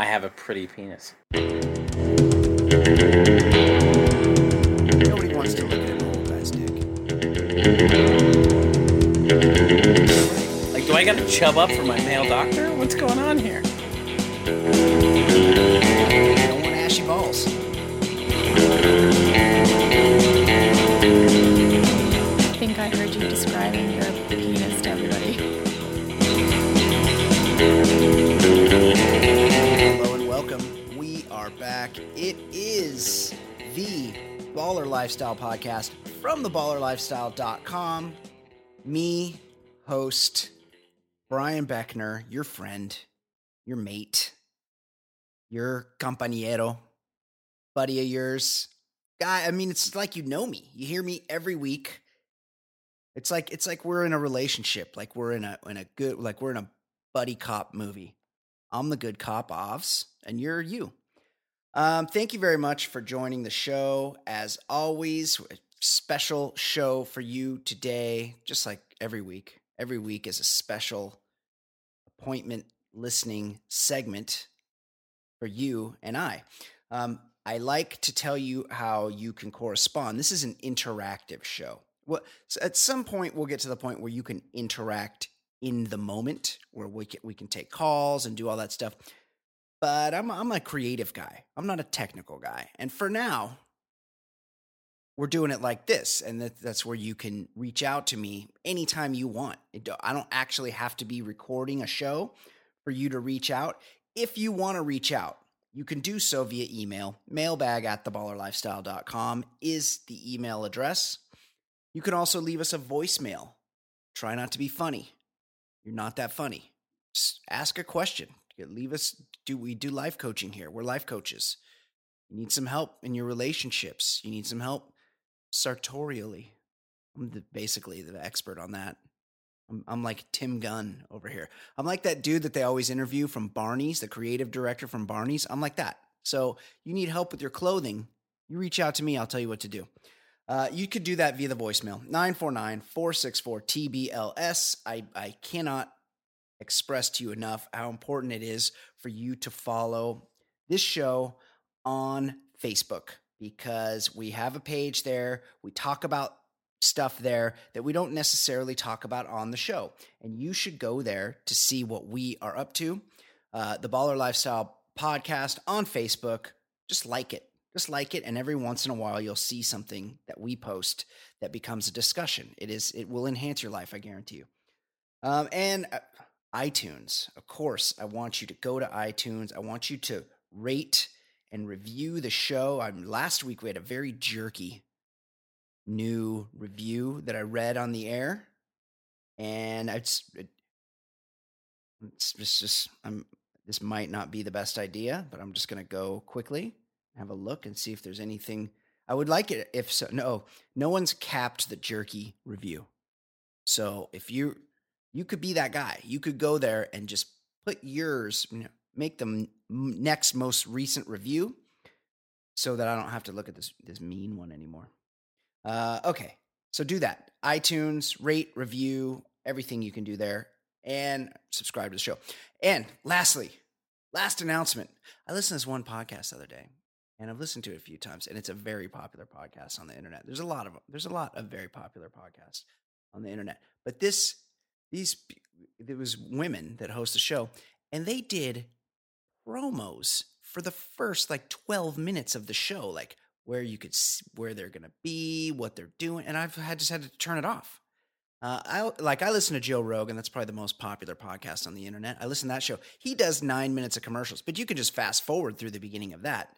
I have a pretty penis. Nobody wants to look at an old guy's dick. Like, do I got to chub up for my male doctor? What's going on here? You don't want ashy balls. I think I heard you describing your It is the Baller Lifestyle Podcast from theballerlifestyle.com. Me, host Brian Beckner, your friend, your mate, your compañero, buddy of yours. Guy, I mean, it's like you know me. You hear me every week. It's like it's like we're in a relationship, like we're in a in a good like we're in a buddy cop movie. I'm the good cop, Ovs, and you're you. Um, thank you very much for joining the show. As always, a special show for you today, just like every week. Every week is a special appointment listening segment for you and I. Um, I like to tell you how you can correspond. This is an interactive show. Well, so at some point, we'll get to the point where you can interact in the moment, where we can, we can take calls and do all that stuff. But I'm I'm a creative guy. I'm not a technical guy. And for now, we're doing it like this, and that, that's where you can reach out to me anytime you want. It I don't actually have to be recording a show for you to reach out. If you want to reach out, you can do so via email. Mailbag at theballerlifestyle.com is the email address. You can also leave us a voicemail. Try not to be funny. You're not that funny. Just ask a question. Leave us. Do we do life coaching here? We're life coaches. You need some help in your relationships. You need some help sartorially. I'm the, basically the expert on that. I'm, I'm like Tim Gunn over here. I'm like that dude that they always interview from Barney's, the creative director from Barney's. I'm like that. So you need help with your clothing, you reach out to me. I'll tell you what to do. Uh, you could do that via the voicemail 949 464 TBLS. I, I cannot express to you enough how important it is for you to follow this show on Facebook because we have a page there. We talk about stuff there that we don't necessarily talk about on the show. And you should go there to see what we are up to. Uh, the Baller Lifestyle podcast on Facebook. Just like it. Just like it. And every once in a while, you'll see something that we post that becomes a discussion. It is, it will enhance your life, I guarantee you. Um, and uh, iTunes, of course, I want you to go to iTunes. I want you to rate and review the show. I'm, last week we had a very jerky new review that I read on the air, and it's it, it's just, just I'm this might not be the best idea, but I'm just gonna go quickly have a look and see if there's anything. I would like it if so. No, no one's capped the jerky review. So if you you could be that guy, you could go there and just put yours, you know, make the next most recent review, so that I don't have to look at this this mean one anymore. Uh, okay, so do that. iTunes, rate, review, everything you can do there, and subscribe to the show. And lastly, last announcement. I listened to this one podcast the other day, and I've listened to it a few times, and it's a very popular podcast on the internet. There's a lot of there's a lot of very popular podcasts on the internet, but this these there was women that host the show, and they did promos for the first like 12 minutes of the show, like where you could see where they're to be, what they're doing, and I've had just had to turn it off. Uh, I like I listen to Joe Rogan. That's probably the most popular podcast on the internet. I listen to that show. He does nine minutes of commercials, but you can just fast forward through the beginning of that.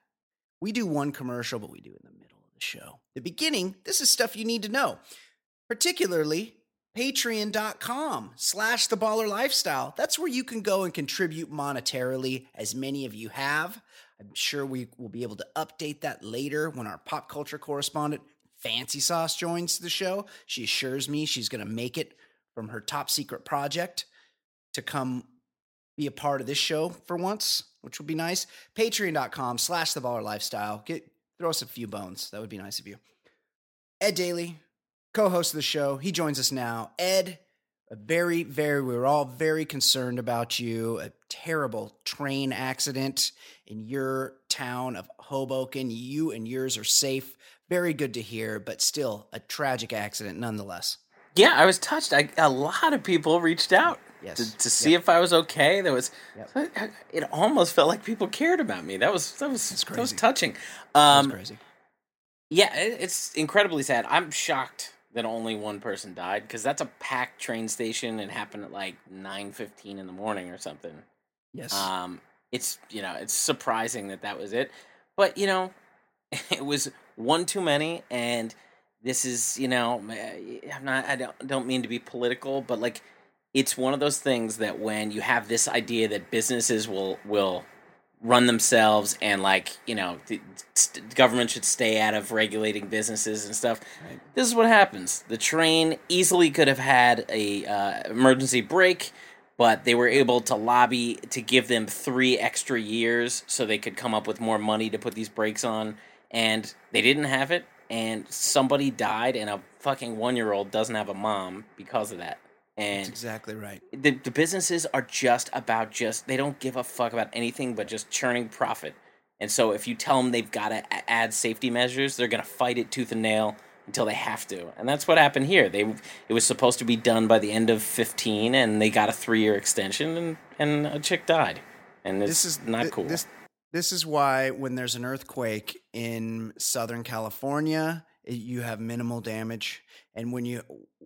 We do one commercial, but we do in the middle of the show. The beginning, this is stuff you need to know, particularly patreon.com slash the baller lifestyle. That's where you can go and contribute monetarily, as many of you have. I'm sure we will be able to update that later when our pop culture correspondent, Fancy Sauce, joins the show. She assures me she's going to make it from her top secret project to come be a part of this show for once, which would be nice. Patreon.com slash the baller lifestyle. Get throw us a few bones. That would be nice of you. Ed Daly, co-host of the show. He joins us now. Ed, A very, very, we were all very concerned about you. A terrible train accident in your town of Hoboken. You and yours are safe. Very good to hear, but still a tragic accident nonetheless. Yeah, I was touched. I, a lot of people reached out Yes. to, to see if I was okay. There was, Yep. it almost felt like people cared about me. That was that was that was touching. That's Um, crazy. yeah, it, it's incredibly sad. I'm shocked that only one person died because that's a packed train station. and happened at like nine fifteen in the morning or something. Yes. Um, it's you know it's surprising that that was it, but you know, it was one too many, and this is you know I'm not I don't don't mean to be political, but like it's one of those things that when you have this idea that businesses will will run themselves and like you know the st- government should stay out of regulating businesses and stuff. Right. this is what happens. The train easily could have had a uh, emergency brake but they were able to lobby to give them three extra years so they could come up with more money to put these brakes on and they didn't have it and somebody died and a fucking one year old doesn't have a mom because of that That's exactly right. the, the businesses are just about just they don't give a fuck about anything but just churning profit. And so if you tell them they've got to add safety measures they're going to fight it tooth and nail until they have to. And that's what happened here. They it was supposed to be done by the end of 15 and they got a three-year extension and and a chick died. And this is not thi- cool. This this is why when there's an earthquake in Southern California, you have minimal damage, and when you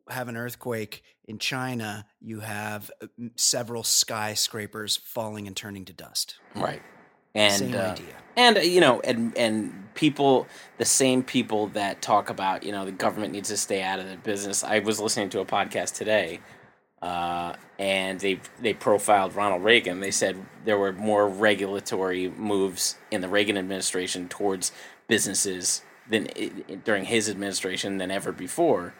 have an earthquake in China, you have uh, several skyscrapers falling and turning to dust. right and Same uh, idea. and uh, you know and and people the same people that talk about you know the government needs to stay out of the business i was listening to a podcast today uh, and they they profiled ronald reagan they said there were more regulatory moves in the reagan administration towards businesses than during his administration than ever before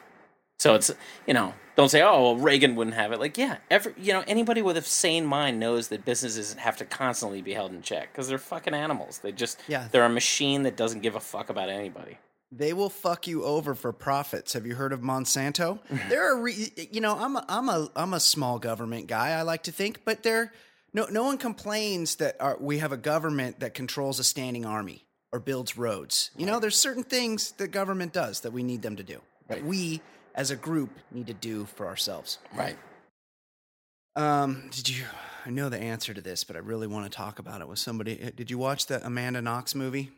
so it's you know don't say oh well Reagan wouldn't have it like yeah every you know anybody with a sane mind knows that businesses have to constantly be held in check because they're fucking animals they just Yeah. they're a machine that doesn't give a fuck about anybody They will fuck you over for profits. Have you heard of Monsanto? there are, re- you know, I'm a, I'm a, I'm a small government guy. I like to think, but there, no, no one complains that our, we have a government that controls a standing army or builds roads. You know, there's certain things that government does that we need them to do. Right. we, as a group, need to do for ourselves. right Um, did you? I know the answer to this, but I really want to talk about it with somebody. Uh, Did you watch the Amanda Knox movie?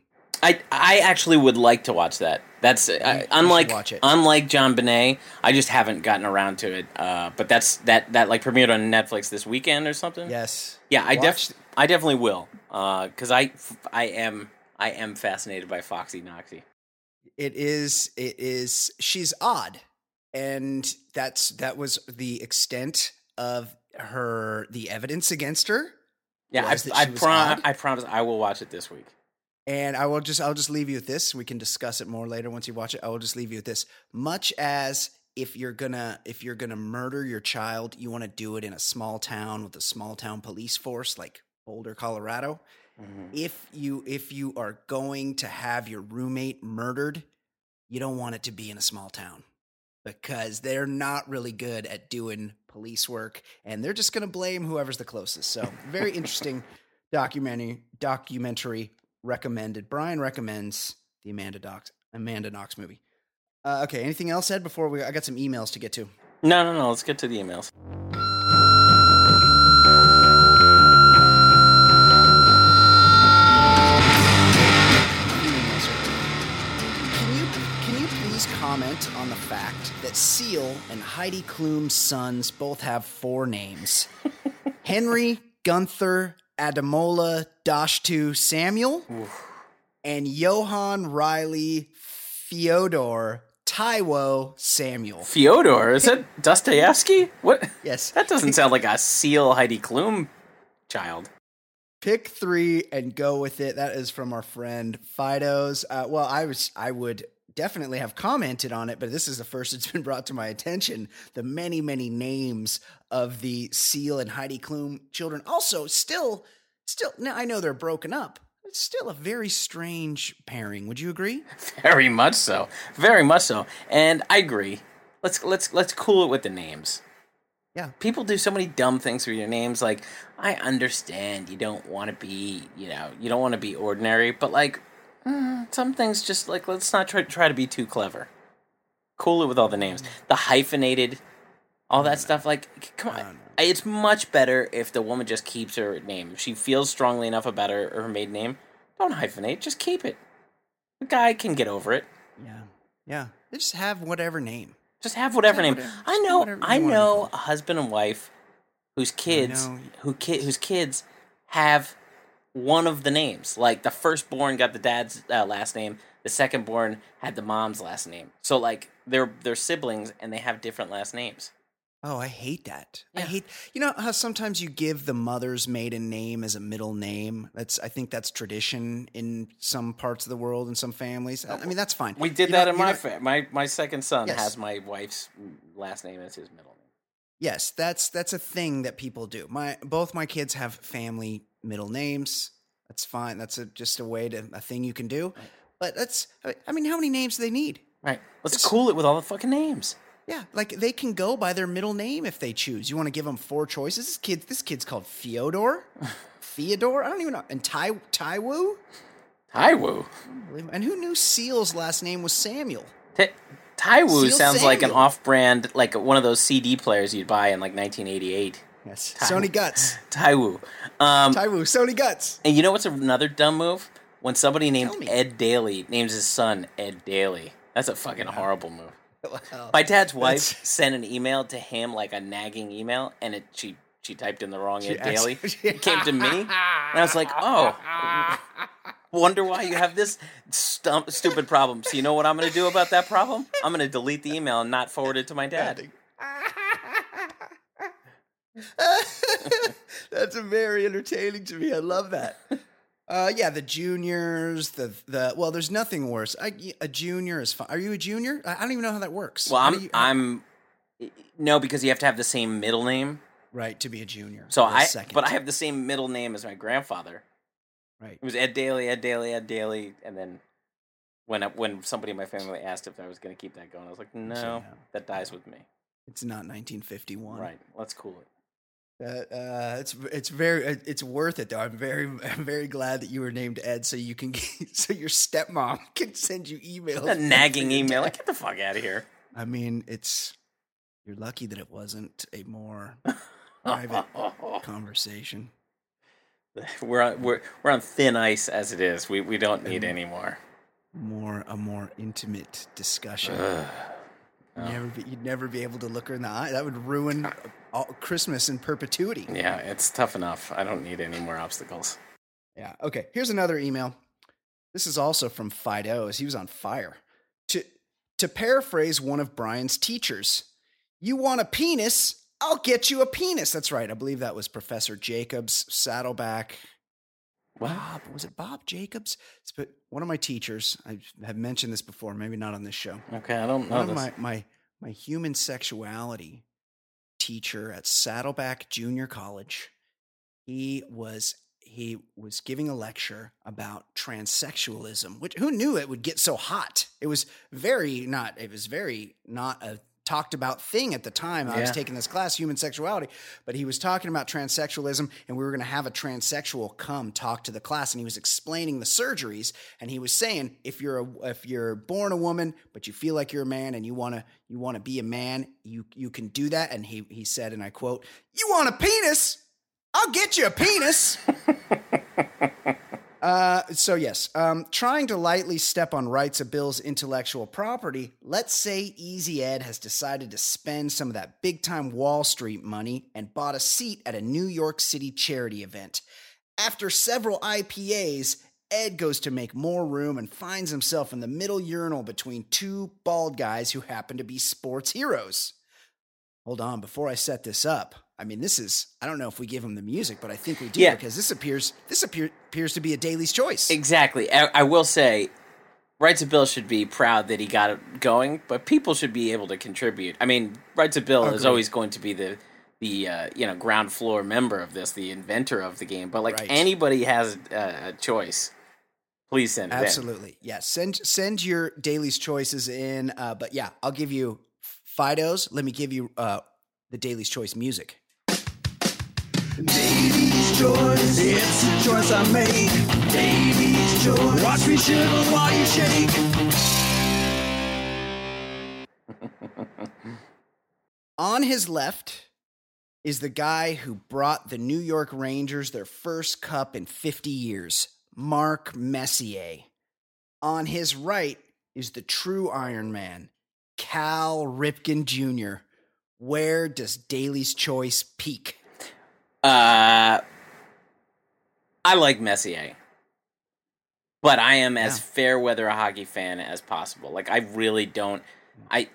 I, I actually would like to watch that. That's should unlike unlike JonBenét. I just haven't gotten around to it. Uh, but that's that that like premiered on Netflix this weekend or something. Yes. Yeah, I def I definitely will. Uh, Because I I am I am fascinated by Foxy Knoxy. it is it is she's odd and that's that was the extent of her the evidence against her Yeah, I I, prom- I promise I will watch it this week. and i will just i'll just leave you with this we can discuss it more later once you watch it i will just leave you with this much as if you're gonna if you're gonna murder your child you want to do it in a small town with a small town police force like boulder colorado if you if you are going to have your roommate murdered you don't want it to be in a small town because they're not really good at doing police work and they're just going to blame whoever's the closest so very interesting documentary documentary recommended brian recommends the amanda knox amanda knox movie uh, okay anything else ed before we i got some emails to get to No, no, no. Let's get to the emails. Comment on the fact that Seal and Heidi Klum's sons both have four names? Henry Gunther Ademola Dashtu Samuel and Johan Riley Fyodor Taiwo Samuel. Fyodor is that Dostoevsky? What? Yes. That doesn't sound like a Seal Heidi Klum child. Pick three and go with it. That is from our friend Fido's. Uh, well, I was, I would definitely have commented on it, but this is the first it's been brought to my attention. The many, many names of the Seal and Heidi Klum children. Also, still, still. Now I know they're broken up. It's still a very strange pairing. Would you agree? Very much so. Very much so. And I agree. Let's let's let's cool it with the names. Yeah. People do so many dumb things with your names. Like, I understand you don't want to be, you know, you don't want to be ordinary, but like, Mm, some things just like let's not try try to be too clever. Cool it with all the names, mm. the hyphenated, all that mm. stuff. Like, come on, it's much better if the woman just keeps her name. If she feels strongly enough about her, her maiden name, don't hyphenate. Just keep it. The guy can get over it. Yeah. Yeah. They just have whatever name. Just have whatever have name. whatever- I know. I know a husband and wife whose kids, who ki- whose kids have one of the names. Like the firstborn got the dad's uh, last name. The secondborn had the mom's last name. So like they're they're siblings and they have different last names. Oh, I hate that. I hate you know how sometimes you give the mother's maiden name as a middle name. That's I think that's tradition in some parts of the world and some families. I mean that's fine. We did You know- that in my know- fa- my my second son Yes. has my wife's last name as his middle name. Yes, that's that's a thing that people do. My both my kids have family middle names. That's fine. That's a, just a way to a thing you can do. But that's I- mean how many names do they need? Right. Let's It's- cool it with all the fucking names. Yeah, like they can go by their middle name if they choose. You want to give them four choices? This kid, this kid's called Fyodor, Theodore. I don't even know. And Tai Taiwu. Taiwu. And who knew Seal's last name was Samuel? Ta- Taiwu sounds like an off-brand, like one of those CD players you'd buy in like 1988. Yes, Tai- Sony Guts. Taiwu. Um, Taiwu, Sony Guts. and you know what's another dumb move? When somebody named Ed Daly names his son Ed Daly. That's a fucking horrible move. Well, My dad's wife That's- sent an email to him, like a nagging email, and it she she typed in the wrong She Ed Daly. It came to me, and I was like, oh. Wonder why you have this stump, stupid problem. So you know what I'm going to do about that problem? I'm going to delete the email and not forward it to my dad. That's very entertaining to me. I love that. Uh, yeah, the juniors, the the well, there's nothing worse. I, a junior is fine. Are you a junior? I, I don't even know how that works. Well, How I'm you- I'm no because you have to have the same middle name. right to be a junior. So I second. but I have the same middle name as my grandfather. right. It was Ed Daly, Ed Daly, Ed Daly, and then when I- when somebody in my family asked if I was going to keep that going, I was like, no, no. that dies with me. It's not 1951. Right, let's cool it. Uh, it's it's very it's worth it though. I'm very I'm very glad that you were named Ed, so you can so your stepmom can send you emails. A nagging email, like get the fuck out of here. I mean, it's you're lucky that it wasn't a more private conversation. we're on we're we're on thin ice as it is. We we don't need any more. more a more intimate discussion. Ugh. You'd never be, you'd never be able to look her in the eye. That would ruin all, Christmas in perpetuity. Yeah, it's tough enough. I don't need any more obstacles. Yeah. Okay. Here's another email. This is also from Fido, as he was on fire. To to paraphrase one of Brian's teachers, "You want a penis? I'll get you a penis." That's right. I believe that was Professor Jacobs, Saddleback. Bob was it Bob Jacobs? It's but one of my teachers. I have mentioned this before, maybe not on this show. Okay, I don't know One of my my my human sexuality teacher at Saddleback Junior College. He was he was giving a lecture about transsexualism, which who knew it would get so hot? It was very not it was very not a talked about thing at the time. I was taking this class, human sexuality, but he was talking about transsexualism, and we were going to have a transsexual come talk to the class, and he was explaining the surgeries, and he was saying if you're a if you're born a woman but you feel like you're a man and you want to you want to be a man, you you can do that. And he he said, and I quote, "You want a penis? I'll get you a penis." Uh, so yes, um, trying to lightly step on rights of Bill's intellectual property. Let's say Easy Ed has decided to spend some of that big time Wall Street money and bought a seat at a New York City charity event. After several IPAs, Ed goes to make more room and finds himself in the middle urinal between two bald guys who happen to be sports heroes. Hold on, before I set this up, I mean, this is, I don't know if we give him the music, but I think we do Yeah. because this appears, this appear, appears to be a Daly's choice. Exactly. I, I will say, Rights of Bill should be proud that he got it going, but people should be able to contribute. I mean, Rights of Bill is always going to be the the uh, you know ground floor member of this, the inventor of the game. But like Right. anybody has a, a choice, please send. Absolutely. Yeah. Send send your Daly's choices in. Uh, but yeah, I'll give you Fido's. Let me give you uh, the Daly's Choice music. Daly's choice, it's a choice I make. Daly's choice, watch me shiver while you shake. On his left is the guy who brought the New York Rangers their first cup in 50 years, Mark Messier. On his right is the true Iron Man, Cal Ripken Jr. Where does Daly's Choice peak? Uh, I like Messier, but I am as Yeah. fair weather a hockey fan as possible. Like I really don't. I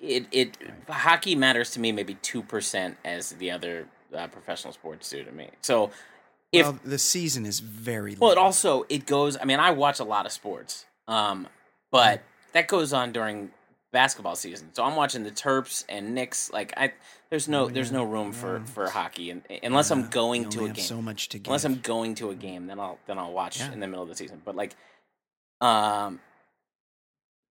it it hockey matters to me maybe two percent as the other uh, professional sports do to me. So if well, the season is very well, it also it goes. I mean, I watch a lot of sports, um, but that goes on during basketball season. So I'm watching the Terps and Knicks. Like I, there's no Oh, there's no room for yeah. for hockey, and unless I'm going to a game. so much to give. Unless I'm going to a game, then I'll then I'll watch Yeah. in the middle of the season. But like, um,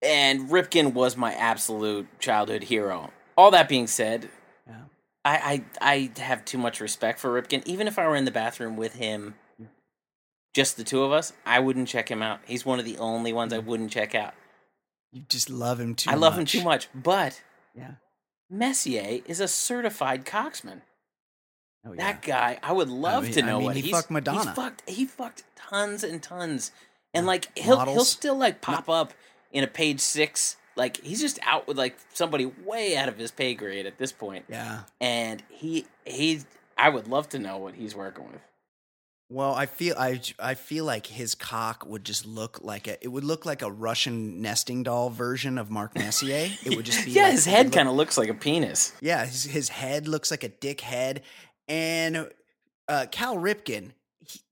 and Ripken was my absolute childhood hero. All that being said, Yeah. I, I I have too much respect for Ripken. Even if I were in the bathroom with him, just the two of us, I wouldn't check him out. He's one of the only ones I wouldn't check out. you just love him too. I love him too much. But Yeah. Messier is a certified coxman. Oh, yeah. That guy, I would love mean- to I know mean, what he he's fucked Madonna. He's fucked. He fucked tons and tons, and like he'll he'll still like pop up in a page six. Like he's just out with like somebody way out of his pay grade at this point, Yeah. and he he. I would love to know what he's working with. Well, I feel I I feel like his cock would just look like a it would look like a Russian nesting doll version of Mark Messier. It would just be yeah, like- his head kind of looks like a penis. Yeah, his, his head looks like a dick head. And uh, Cal Ripken,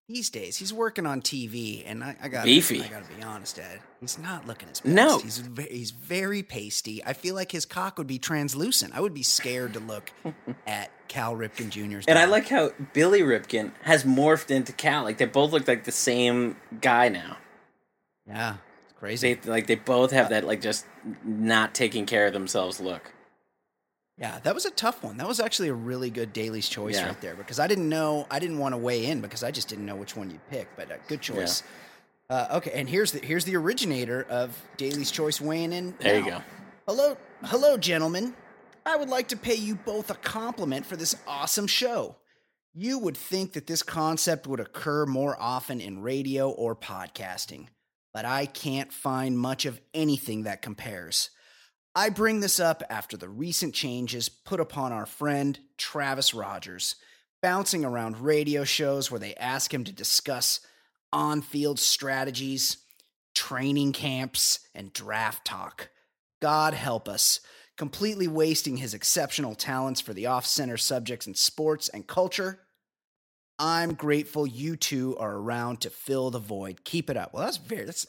these days, he's working on TV, and I, I got Beefy. I got to be honest, Ed. He's not looking as best. No. he's he's very pasty. I feel like his cock would be translucent. I would be scared to look at Cal Ripken Jr.'s. And I like how Billy Ripken has morphed into Cal. Like they both look like the same guy now. yeah, it's crazy. They like they both have that like just not taking care of themselves look. Yeah, that was a tough one. That was actually a really good Daly's choice Yeah. right there because I didn't know, I didn't want to weigh in because I just didn't know which one you'd pick. But uh, good choice. Uh, okay, and here's the here's the originator of Daly's choice weighing in. There you go. Hello, hello, gentlemen. I would like to pay you both a compliment for this awesome show. You would think that this concept would occur more often in radio or podcasting, but I can't find much of anything that compares. I bring this up after the recent changes put upon our friend Travis Rogers, bouncing around radio shows where they ask him to discuss on field strategies, training camps, and draft talk. God help us, completely wasting his exceptional talents for the off center subjects in sports and culture. I'm grateful you two are around to fill the void. Keep it up. Well, that's very, that's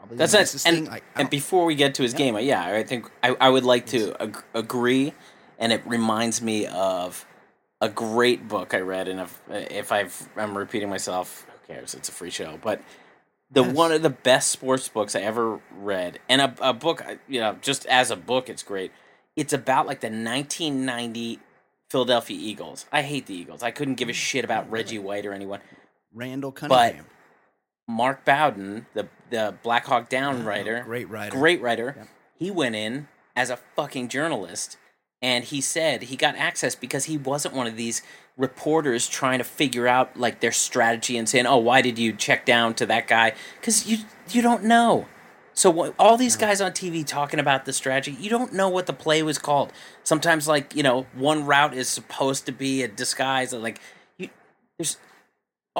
probably That's it. And. Like, I and before we get to his game, uh, yeah, I think I, I would like to ag- agree, and it reminds me of a great book I read. And if if I've, I'm repeating myself, who cares? It's a free show. But the Yes. one of the best sports books I ever read, and a, a book, you know, just as a book, it's great. It's about like the 1990 Philadelphia Eagles. I hate the Eagles. I couldn't give a shit about Reggie White or anyone. Randall Cunningham. Mark Bowden, the the Black Hawk Down Oh, writer, great writer. great writer. Yep. He went in as a fucking journalist, and he said he got access because he wasn't one of these reporters trying to figure out like their strategy and saying, "Oh, why did you check down to that guy?" Because you you don't know. So all these guys on TV talking about the strategy, you don't know what the play was called. Sometimes, like you know, one route is supposed to be a disguise. Like you, there's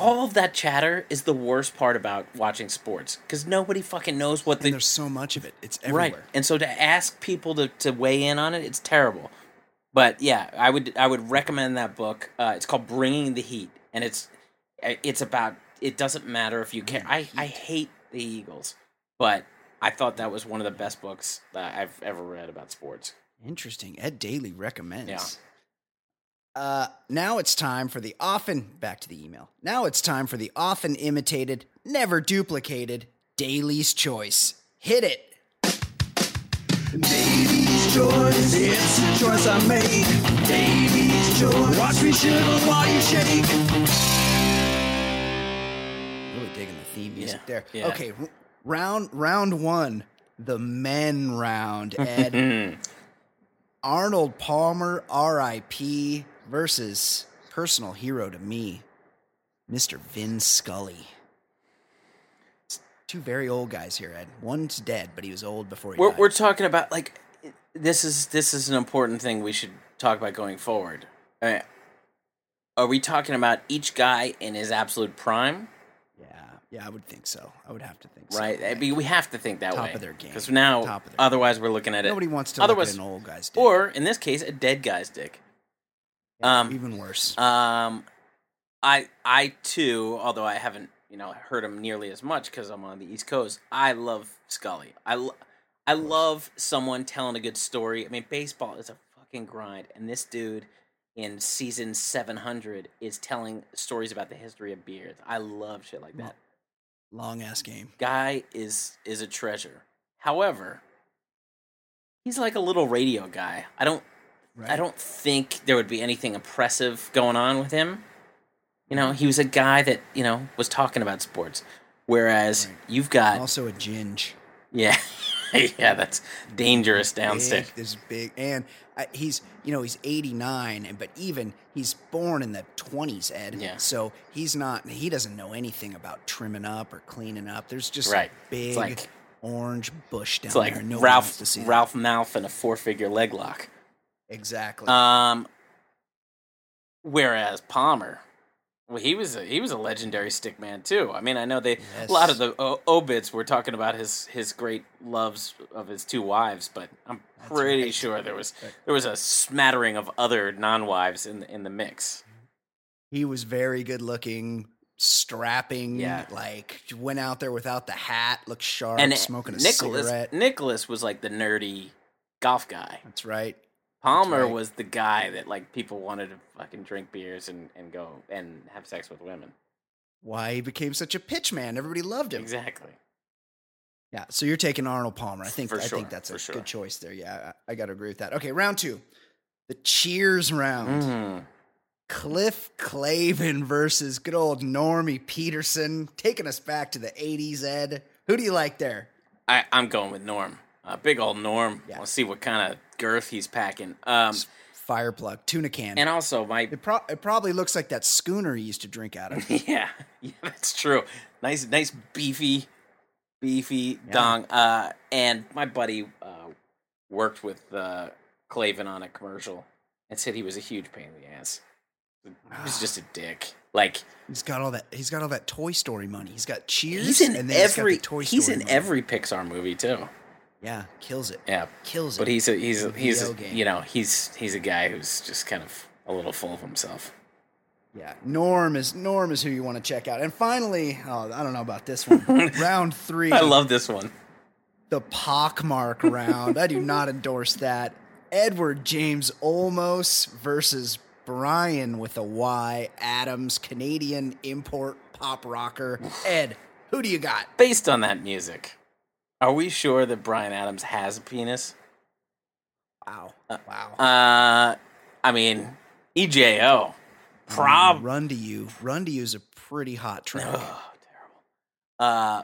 all of that chatter is the worst part about watching sports because nobody fucking knows what the. And the there's so much of it. It's everywhere. right. And so to ask people to, to weigh in on it, it's terrible. But yeah, I would I would recommend that book. Uh, it's called Bringing the Heat, and it's it's about it doesn't matter if you care. I I hate the Eagles, but I thought that was one of the best books that I've ever read about sports. Interesting. Ed Daly recommends. Yeah. Uh, now it's time for the often back to the email. Now it's time for the often imitated, never duplicated Daly's choice. Hit it. Daly's choice, it's a choice I make. Davey's Choice. Watch me shiver while you shake. Really digging the theme music Yeah, there. yeah. Okay, r- round round one, the men round. Ed Arnold Palmer, R.I.P. versus personal hero to me, Mr. Vin Scully. It's Two very old guys here, Ed. One's dead, but he was old before he we're died. we're talking about like this is this is an important thing we should talk about going forward. Uh, Are we talking about each guy in his absolute prime? yeah, yeah, I would think so. I would have to think so. Right. I mean, we have to think that Top way of their game. because now Top otherwise we're looking at it. Nobody wants to otherwise, look at an old guy's dick. or in this case, a dead guy's dick. Yeah, um, even worse. Um, I I too, although I haven't you know heard him nearly as much because I'm on the East Coast. I love Scully. I lo- I love someone telling a good story. I mean, baseball is a fucking grind, and this dude in season 700 is telling stories about the history of beers. I love shit like that. Long ass game. Guy is is a treasure. However, he's like a little radio guy. I don't Right? I don't think there would be anything oppressive going on with him. You know, he was a guy that, you know, was talking about sports. Whereas Right. you've got also a ginge. Yeah. yeah, that's dangerous downstick. This big, and uh, he's you know he's eighty nine, and but even he's born in the twenties, Ed. Yeah. So he's not. He doesn't know anything about trimming up or cleaning up. There's just Right. a big like- orange bush down It's like there. and nobody wants to Ralph. Ralph Mouth and a four figure leg lock. Exactly. Um whereas Palmer well, he was a, he was a legendary stick man too. I mean, I know they a lot of the o- obits were talking about his his great loves of his two wives, but I'm That's pretty right. sure there was there was a smattering of other non-wives in the, in the mix. he was very good looking, strapping. Yeah. Like went out there without the hat, looked sharp, and smoking a Nicklaus cigarette. Nicklaus was like the nerdy golf guy. That's right. Palmer right. was the guy that like people wanted to fucking drink beers and, and go and have sex with women. Why he became such a pitch man. Everybody loved him. Exactly. Yeah, so you're taking Arnold Palmer. I think For I think that's a sure. good choice there. Yeah, I, I got to agree with that. Okay, round two, the Cheers round. Mhm. Cliff Clavin versus good old Normie Peterson, taking us back to the '80s. Ed, who do you like there? I, I'm going with Norm. Uh, big old Norm. Yeah. We'll see what kind of girth he's packing. Um, Fireplug, tuna can. and also my it, pro- it probably looks like that schooner he used to drink out of. yeah, yeah, that's true. Nice, nice beefy, beefy Yeah. dong. Uh, and my buddy uh, worked with uh, Clavin on a commercial and said he was a huge pain in the ass. He was just a dick. Like He's got all that. He's got all that Toy Story money. He's got Cheers. he's in and then he's got every Toy he's in money. every Pixar movie too. Yeah, kills it. Yeah, Kills it. but he's a he's a, he's a, you know he's he's a guy who's just kind of a little full of himself. Yeah, Norm is Norm is who you want to check out. And finally, oh, I don't know about this one. round three. I love this one. the pockmark round. I do not endorse that. Edward James Olmos versus Bryan with a Y Adams, Canadian import pop rocker. Ed, who do you got? Based on that music, are we sure that Bryan Adams has a penis? Wow, wow. Uh, I mean, EJO, prob. Run to you. Run to you is a pretty hot track. Oh, terrible. Uh,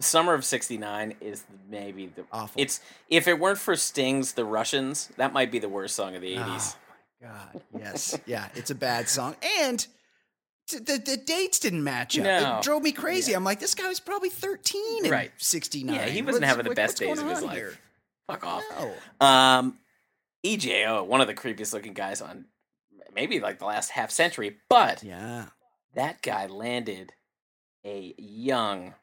Summer of '69 is maybe the Awful. It's if it weren't for Sting's "The Russians," that might be the worst song of the '80s. Oh my god. Yes. Yeah, it's a bad song. And the, the dates didn't match up. No. It drove me crazy. I'm like, this guy was probably 13 in Right. 69. Yeah, he wasn't What's- having the what- best days of his life. here? Fuck off. No. Um, EJO, one of the creepiest looking guys on maybe like the last half century, but Yeah. that guy landed a young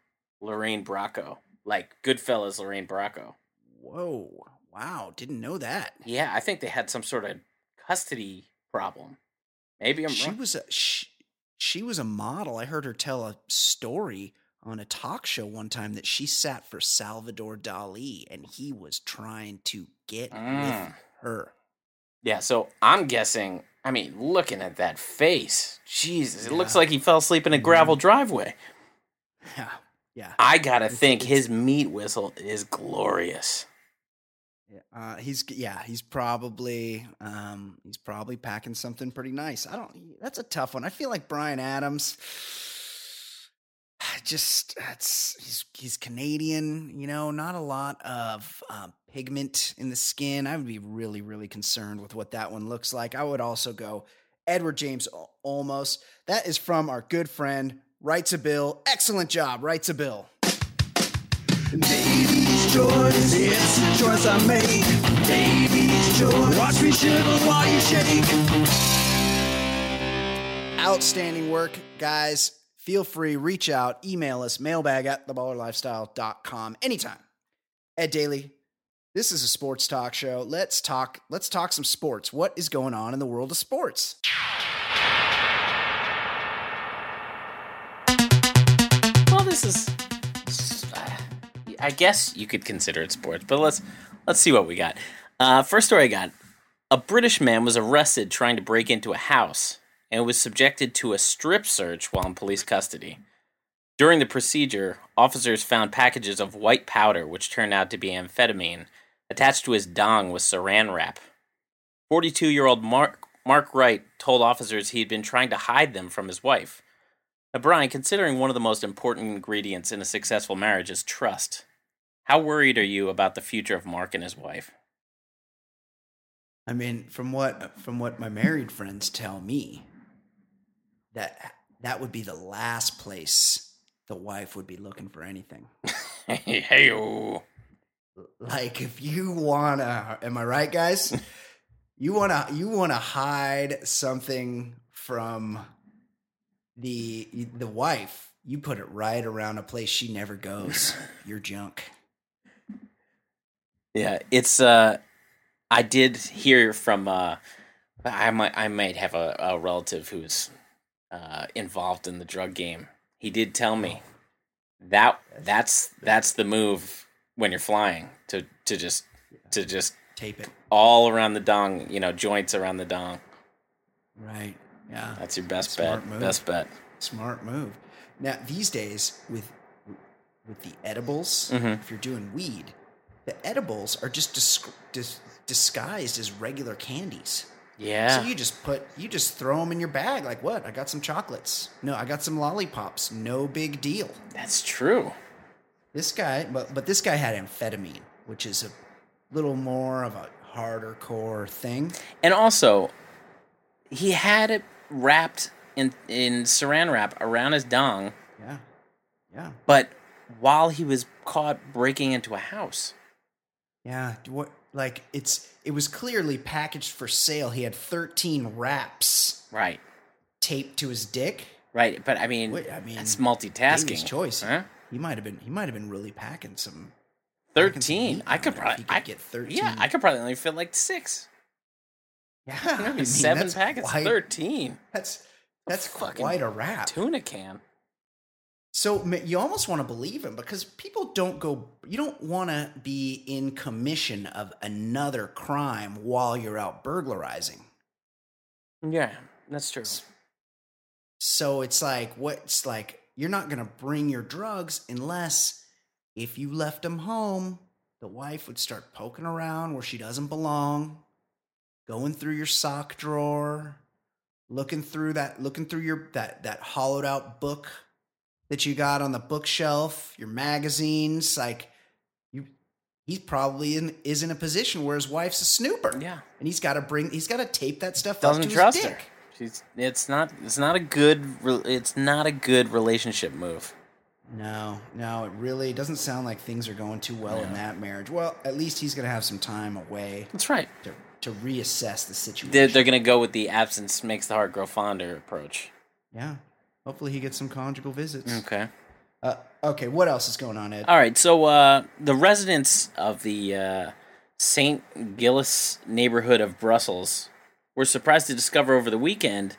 Lorraine Bracco, like Goodfellas Lorraine Bracco. Whoa. Wow. Didn't know that. Yeah, I think they had some sort of custody problem. Maybe I'm she wrong. was a she, she was a model. I heard her tell a story on a talk show one time that she sat for Salvador Dali and he was trying to get Mm. with her. Yeah, so I'm guessing. I mean, looking at that face, Jesus, it looks like he fell asleep in a gravel driveway. Yeah. Yeah. I gotta It's- think his meat whistle is glorious. Uh, he's yeah, he's probably um, he's probably packing something pretty nice. I don't. That's a tough one. I feel like Bryan Adams. Just that's he's he's Canadian. You know, not a lot of uh, pigment in the skin. I would be really really concerned with what that one looks like. I would also go Edward James Olmos. That is from our good friend Writes a Bill. Excellent job, Writes a Bill. Choice, it's the choice I make. Choice. Watch me shiver while you shake. Outstanding work, guys. Feel free, reach out, email us, mailbag at theballerlifestyle.com anytime. Ed Daly, this is a sports talk show. Let's talk, let's talk some sports. What is going on in the world of sports? I guess you could consider it sports, but let's let's see what we got. Uh, first story I got: a British man was arrested trying to break into a house and was subjected to a strip search while in police custody. During the procedure, officers found packages of white powder, which turned out to be amphetamine, attached to his dong with saran wrap. 42 year old Mark, Mark Wright told officers he had been trying to hide them from his wife. Now, Brian, considering one of the most important ingredients in a successful marriage is trust, how worried are you about the future of Mark and his wife? I mean, from what from what my married friends tell me, that that would be the last place the wife would be looking for anything. hey, Like if you wanna, am I right, guys? you wanna you wanna hide something from the the wife. You put it right around a place she never goes. Your junk. Yeah, it's uh I did hear from uh I might I might have a, a relative who's uh involved in the drug game. He did tell me that that's that's the move when you're flying to to just to just Tape it. all around the dong, you know, joints around the dong. Right. Yeah. That's your best Smart bet. move. Best bet. Smart move. Now these days with with the edibles, Mhm. if you're doing weed, the edibles are just dis- dis- disguised as regular candies. Yeah. So you just put you just throw them in your bag like what? I got some chocolates. No, I got some lollipops. No big deal. That's true. This guy, but but this guy had amphetamine, which is a little more of a harder core thing. And also, he had it wrapped in in saran wrap around his dong, Yeah. Yeah. but while he was caught breaking into a house. Yeah, what like it's it was clearly packaged for sale. He had 13 wraps Right. taped to his dick. Right. But I mean, I mean, that's multitasking. Choice. Huh? He might have been he might have been really packing some packing some Thirteen. I could down there if probably could I, get 13. Yeah, I could probably only fit like six. Yeah, I mean, Seven packets. quite- Thirteen. That's that's fucking quite a wrap. Tuna can. So you almost want to believe him because people don't go. You don't want to be in commission of another crime while you're out burglarizing. Yeah, that's true. So it's like what's like you're not gonna bring your drugs unless if you left them home, the wife would start poking around where she doesn't belong, going through your sock drawer, looking through that, looking through your that that hollowed out book that you got on the bookshelf, your magazines, like you. He probably in, is in a position where his wife's a snooper. Yeah. and he's got to bring, he's got to tape that stuff up Doesn't to trust his her. She's. It's not. It's not a good it's not a good relationship move. No, no, it really doesn't sound like things are going too well in that marriage. Well, at least he's going to have some time away That's right. to, to reassess the situation. They're, they're gonna go with the absence makes the heart grow fonder approach. yeah. Hopefully he gets some conjugal visits. Okay. Uh, okay, what else is going on, Ed? All right. So uh, the residents of the uh, Saint Gilles neighborhood of Brussels were surprised to discover over the weekend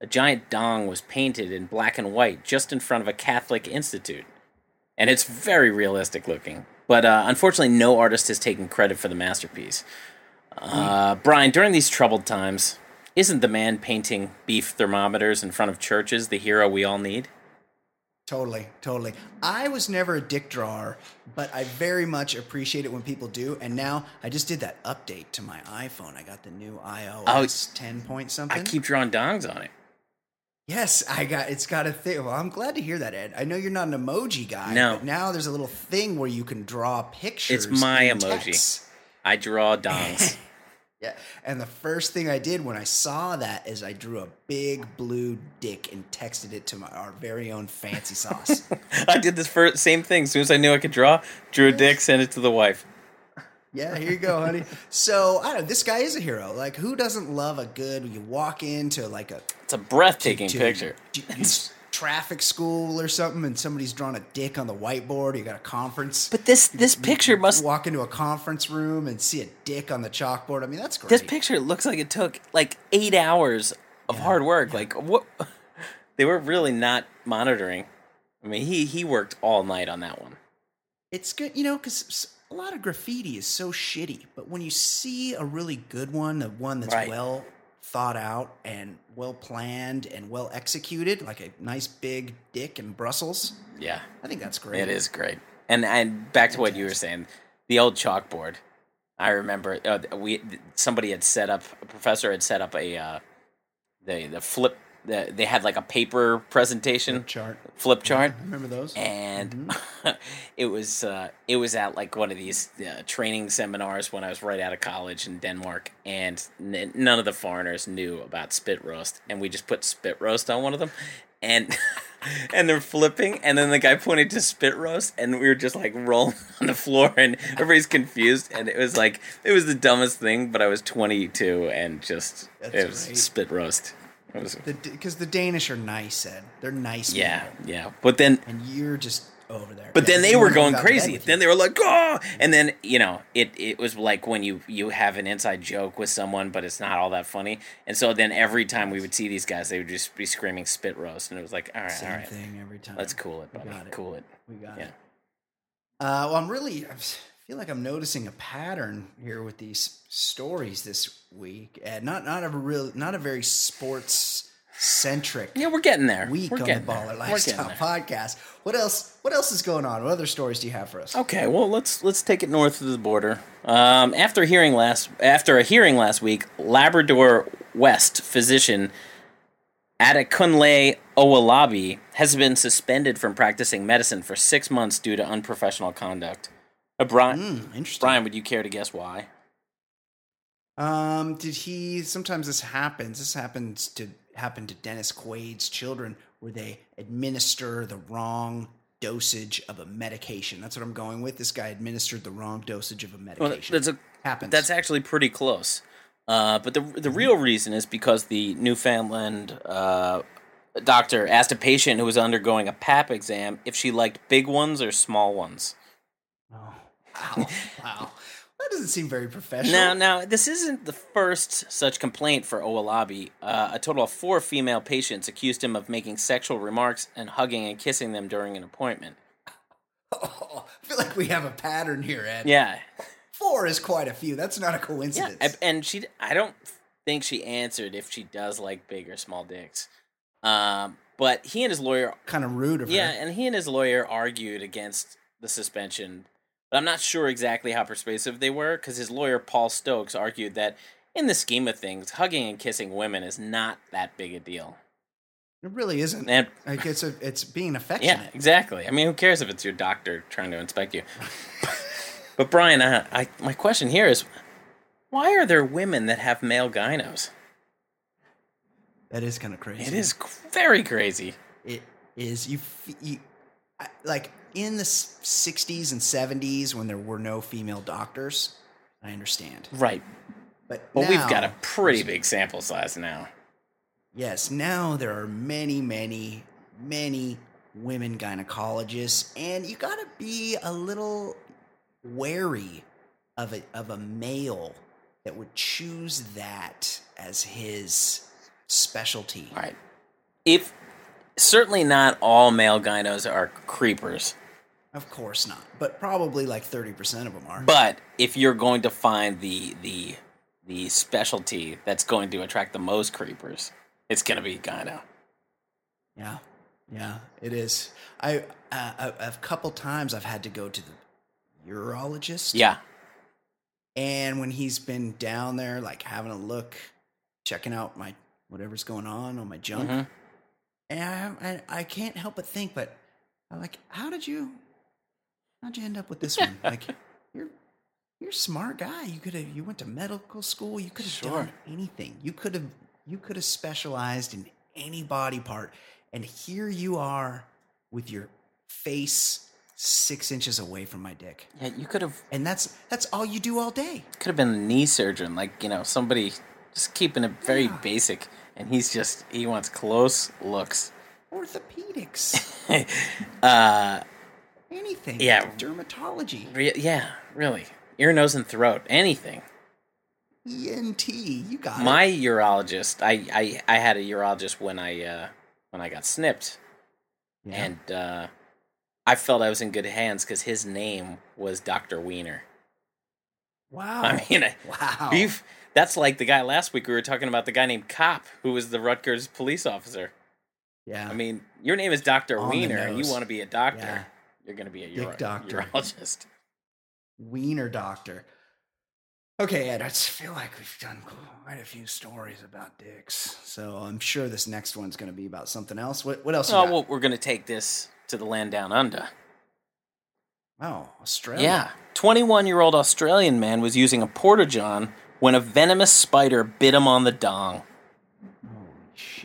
a giant dong was painted in black and white just in front of a Catholic institute, and it's very realistic looking. But uh, unfortunately, no artist has taken credit for the masterpiece. Uh, Brian, during these troubled times, isn't the man painting beef thermometers in front of churches the hero we all need? Totally, totally. I was never a dick drawer, but I very much appreciate it when people do. And now I just did that update to my iPhone. I got the new iOS 10 point something. I keep drawing dongs on it. Yes, I got it's got a thing. Well, I'm glad to hear that, Ed. I know you're not an emoji guy. No. But now there's a little thing where you can draw pictures. It's my emoji. text. I draw dongs. Yeah. And the first thing I did when I saw that is I drew a big blue dick and texted it to my our very own fancy sauce. I did this first same thing. As soon as I knew I could draw, drew a dick, sent it to the wife. Yeah, here you go, honey. So I don't know. This guy is a hero. Like, who doesn't love a good? You walk into like a It's a breathtaking picture. it's traffic school or something, and somebody's drawn a dick on the whiteboard. You got a conference. But this this picture must walk into a conference room and see a dick on the chalkboard. I mean, that's great. this picture looks like it took like eight hours of hard work. Like what? They were really not monitoring. I mean, he he worked all night on that one. it's good, you know, because a lot of graffiti is so shitty. But when you see a really good one, the one that's Right. well thought out and well planned and well executed, like a nice big dick in Brussels, Yeah, I think that's great. it is great. And and back to what you were saying, the old chalkboard. I remember uh, we somebody had set up a professor had set up a uh, the the flip. The, they had like a paper presentation chart. flip chart. I remember those. and it was uh, it was at like one of these uh, training seminars when I was right out of college in Denmark, and n- none of the foreigners knew about spit roast, and we just put spit roast on one of them, and and they're flipping, and then the guy pointed to spit roast, and we were just like rolling on the floor, and everybody's confused, and it was like it was the dumbest thing, but I was 22 and just That's it was spit roast. Because the, Danish are nice, Ed. They're nice. yeah, people. yeah, but then And you're just over there. But Yeah, then they were going out to bed crazy. Then they were like, "Oh!" And then you know, it it was like when you you have an inside joke with someone, but it's not all that funny. And so then every time we would see these guys, they would just be screaming "spit roast," and it was like, "All right, Same all right, thing every time. let's cool it, buddy, cool it." We got Yeah. it. Uh, well, I'm really. I feel like I'm noticing a pattern here with these stories this week, and not not a real, not a very sports centric Yeah, we're getting there. week we're on the getting there. Baller Lifestyle podcast. What else? What else is going on? What other stories do you have for us? Okay, well let's let's take it north of the border. Um, after hearing last after a hearing last week, Labrador West physician Adekunle Owolabi has been suspended from practicing medicine for six months due to unprofessional conduct. Uh, Brian, Hmm, interesting. Brian, would you care to guess why? Um, did he? Sometimes this happens. This happens to happen to Dennis Quaid's children, where they administer the wrong dosage of a medication. That's what I'm going with. This guy administered the wrong dosage of a Well, medication. that's a happens. That's actually pretty close. Uh, but the the real reason is because the Newfoundland uh, doctor asked a patient who was undergoing a PAP exam if she liked big ones or small ones. oh, wow, wow. That doesn't seem very professional. Now, now this isn't the first such complaint for Owolabi. Uh, a total of four female patients accused him of making sexual remarks and hugging and kissing them during an appointment. Oh, I feel like we have a pattern here, Ed. Yeah, Four is quite a few. That's not a coincidence. I- and she. I don't think she answered if she does like big or small dicks. Um, but he and his lawyer kind of rude of Yeah, her. Yeah, and he and his lawyer argued against the suspension, but I'm not sure exactly how persuasive they were because his lawyer Paul Stokes argued that in the scheme of things, hugging and kissing women is not that big a deal. It really isn't. And Like it's a, it's being affectionate. yeah, exactly. I mean, who cares if it's your doctor trying to inspect you? but Brian, uh, I my question here is, why are there women that have male gynos? That is kind of crazy. It is very crazy. It is. You, you I- like in the 60s and 70s when there were no female doctors. I understand, Right. but Well, we've got a pretty big sample size now. Yes, now there are many, many, many women gynecologists, and you got to be a little wary of a of a male that would choose that as his specialty. All right. If certainly not all male gynos are creepers, Of course not, but probably like thirty percent of them are. but if you're going to find the the the specialty that's going to attract the most creepers, it's going to be gyno. yeah, Yeah, it is. I uh, a, a couple times I've had to go to the urologist. Yeah. And when he's been down there, like having a look, checking out my whatever's going on on my junk, Mhm. And I, I I can't help but think, but I'm like, how did you, how'd you end up with this one? Like, you're you're a smart guy. You could have you went to medical school. You could have Sure. done anything. You could have you could have specialized in any body part, and here you are with your face six inches away from my dick, Yeah, you could have and that's that's all you do all day. could have been a knee surgeon, like you know somebody just keeping it very Yeah. basic, and he's just he wants close looks. Orthopedics, uh, anything. Yeah. dermatology, re- yeah, really, ear, nose, and throat, anything. ENT. You got it. My urologist, I, I I had a urologist when I uh, when I got snipped, Yeah. and uh, I felt I was in good hands because his name was Doctor Wiener. wow. I mean, wow. Beef. That's like the guy last week we were talking about the guy named Cop who was the Rutgers police officer. Yeah. I mean, your name is Doctor On Wiener, and you want to be a doctor. Yeah. You're going to be a uro- doctor. urologist. Wiener doctor. Okay, Ed, I feel like we've done quite a few stories about dicks. So I'm sure this next one's going to be about something else. What, what else? Oh, well, we're going to take this to the land down under. oh, Australia. Yeah. 21 year old Australian man was using a porta john when a venomous spider bit him on the dong.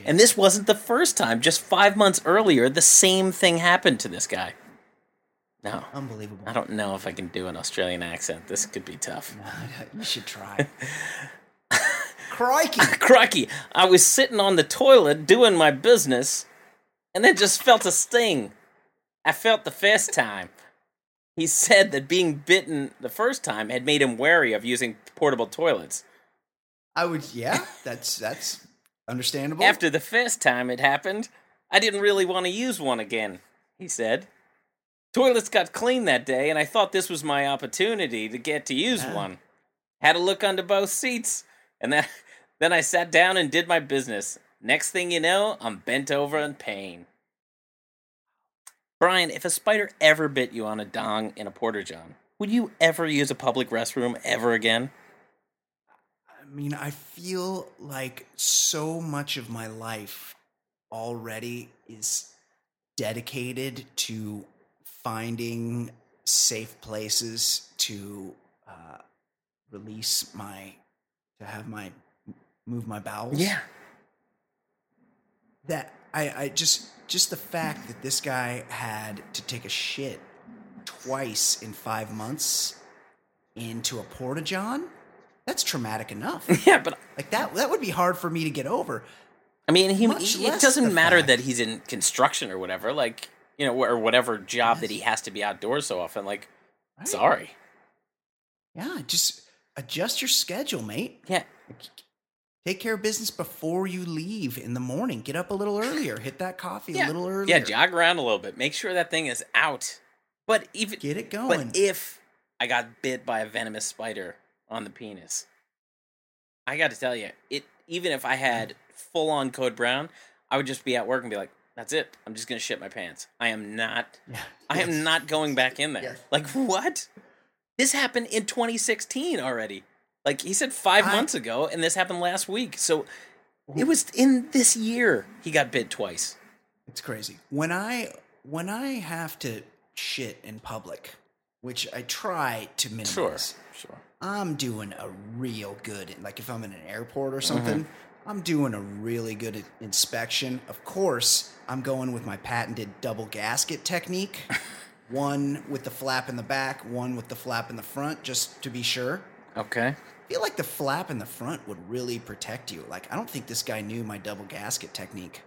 And this wasn't the first time. Just five months earlier, the same thing happened to this guy. No, Unbelievable. I don't know if I can do an Australian accent. This could be tough. you should try. Crikey. Crikey, I was sitting on the toilet doing my business and then just felt a sting. I felt the first time. He said that being bitten the first time had made him wary of using portable toilets. I would, yeah, that's that's understandable. After the first time it happened, I didn't really want to use one again, he said. Toilets got clean that day, and I thought this was my opportunity to get to use Ah. one. Had a look under both seats, and then, then I sat down and did my business. Next thing you know, I'm bent over in pain. Brian, if a spider ever bit you on a dong in a porta john, would you ever use a public restroom ever again? I mean, I feel like so much of my life already is dedicated to finding safe places to uh, release my, to have my, move my bowels. Yeah. That I, I just, just the fact that this guy had to take a shit twice in five months into a porta john. That's traumatic enough. Yeah, but Like that that would be hard for me to get over. I mean, he, he it doesn't matter fact- that he's in construction or whatever, like you know, or whatever job that he has to be outdoors so often. Like, Right? sorry, Yeah, just adjust your schedule, mate. yeah, Take care of business before you leave in the morning. Get up a little earlier. Hit that coffee yeah, a little earlier. yeah, jog around a little bit. Make sure that thing is out. But even Get it going. but if I got bit by a venomous spider on the penis, I got to tell you, it even if I had full on code brown, I would just be at work and be like, "That's it. I'm just gonna shit my pants. I am not yeah. I Yes. am not going back in there. Yes. Like what? This happened in 2016 already. Like he said 5 I- months ago and this happened last week. So it was in this year he got bit twice. It's crazy. When I when I have to shit in public, which I try to minimize. Sure. sure. I'm doing a real good like if I'm in an airport or Mm-hmm. something, I'm doing a really good inspection. Of course, I'm going with my patented double gasket technique. one with the flap in the back, one with the flap in the front just to be sure. Okay. I feel like the flap in the front would really protect you. Like I don't think this guy knew my double gasket technique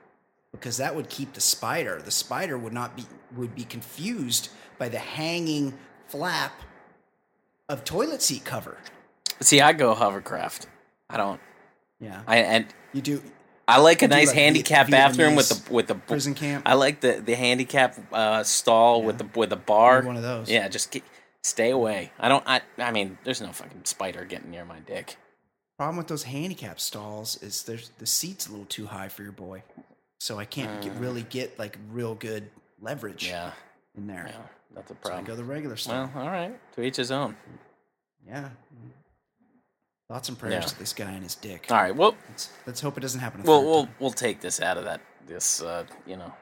because that would keep the spider. The spider would not be would be confused by the hanging flap of toilet seat cover. See, I go hovercraft. I don't Yeah. I and You do I like a nice like handicap bathroom with the with the prison camp. I like the the handicap uh, stall with the with the bar. One of those. Yeah, just get, stay away. I don't I I mean, there's no fucking spider getting near my dick. Problem with those handicap stalls is there's the seat's a little too high for your boy. so I can't get, really get like real good leverage Mm. Yeah, in there. yeah, that's a So I problem. go the regular style. Well, all right, to each his own. yeah. Thoughts and prayers Yeah. to this guy and his dick. All right, well, Let's, let's hope it doesn't happen. We'll we'll time. we'll take this out of that this uh, you know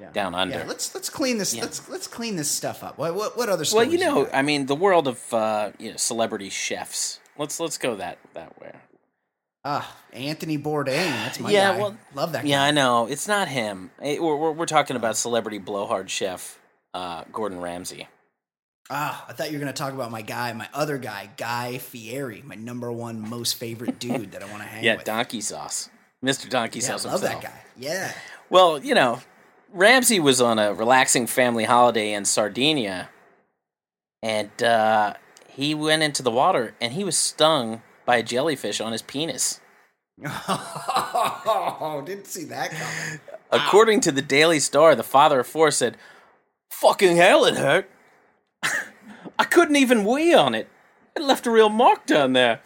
yeah. down under. Yeah, let's let's clean this. Yeah. Let's let's clean this stuff up. What what, what other stuff? well, you know, got? I mean, the world of uh, you know celebrity chefs. Let's let's go that that way. ah, Anthony Bourdain. That's my Yeah, guy. well, love that. Yeah. I know it's not him. Eh, We're we're, we're talking about celebrity blowhard chef uh, Gordon Ramsay. Ah, I thought you were gonna talk about my guy, my other guy, Guy Fieri, my number one most favorite dude that I want to hang Yeah, with. donkey sauce, Mr. Donkey yeah, Sauce love himself. that guy. Yeah. Well, you know, Ramsay was on a relaxing family holiday in Sardinia, and uh, he went into the water and he was stung by a jellyfish on his penis. Oh, didn't see that coming. According to the Daily Star, the father of four said, "Fucking hell, it hurt. I couldn't even wee on it. It left a real mark down there."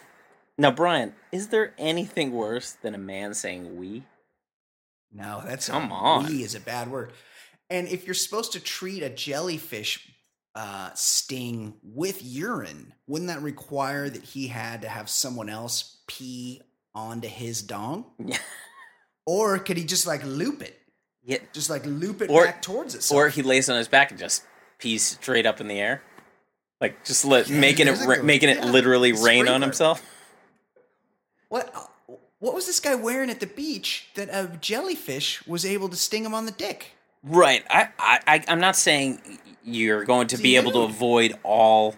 Now, Brian, is there anything worse than a man saying "we"? No, that's Come a, on. We is a bad word. And if you're supposed to treat a jellyfish uh, sting with urine, wouldn't that require that he had to have someone else pee onto his dong? Yeah. Or could he just like loop it? Yeah. Just like loop it Or- back towards itself? Or he lays on his back and just pees straight up in the air, like just let, Yeah, making it ra- making it yeah, literally rain on himself. what? What was this guy wearing at the beach that a jellyfish was able to sting him on the dick? Right. I, I, I'm not saying you're going to be able to avoid all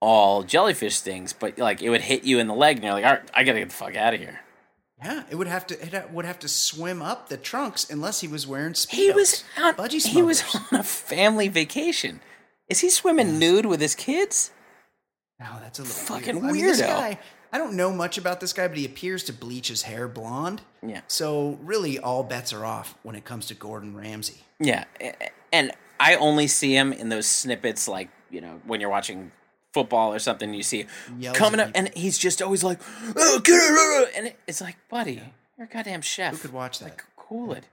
all jellyfish stings, but like it would hit you in the leg, and you're like, all right, I gotta get the fuck out of here. Yeah, it would have to. It would have to swim up the trunks unless he was wearing speedos. He was on, budgie he was on a family vacation. Is he swimming nude with his kids? Oh, that's a little Fucking weird. I mean, this weirdo. guy, I don't know much about this guy, but he appears to bleach his hair blonde. Yeah. So really, all bets are off when it comes to Gordon Ramsay. Yeah, and I only see him in those snippets, like you know, when you're watching football or something, you see Yells coming up, and he's just always like, oh, and it's like, buddy, you're a goddamn chef. Who could watch that? Like, cool it.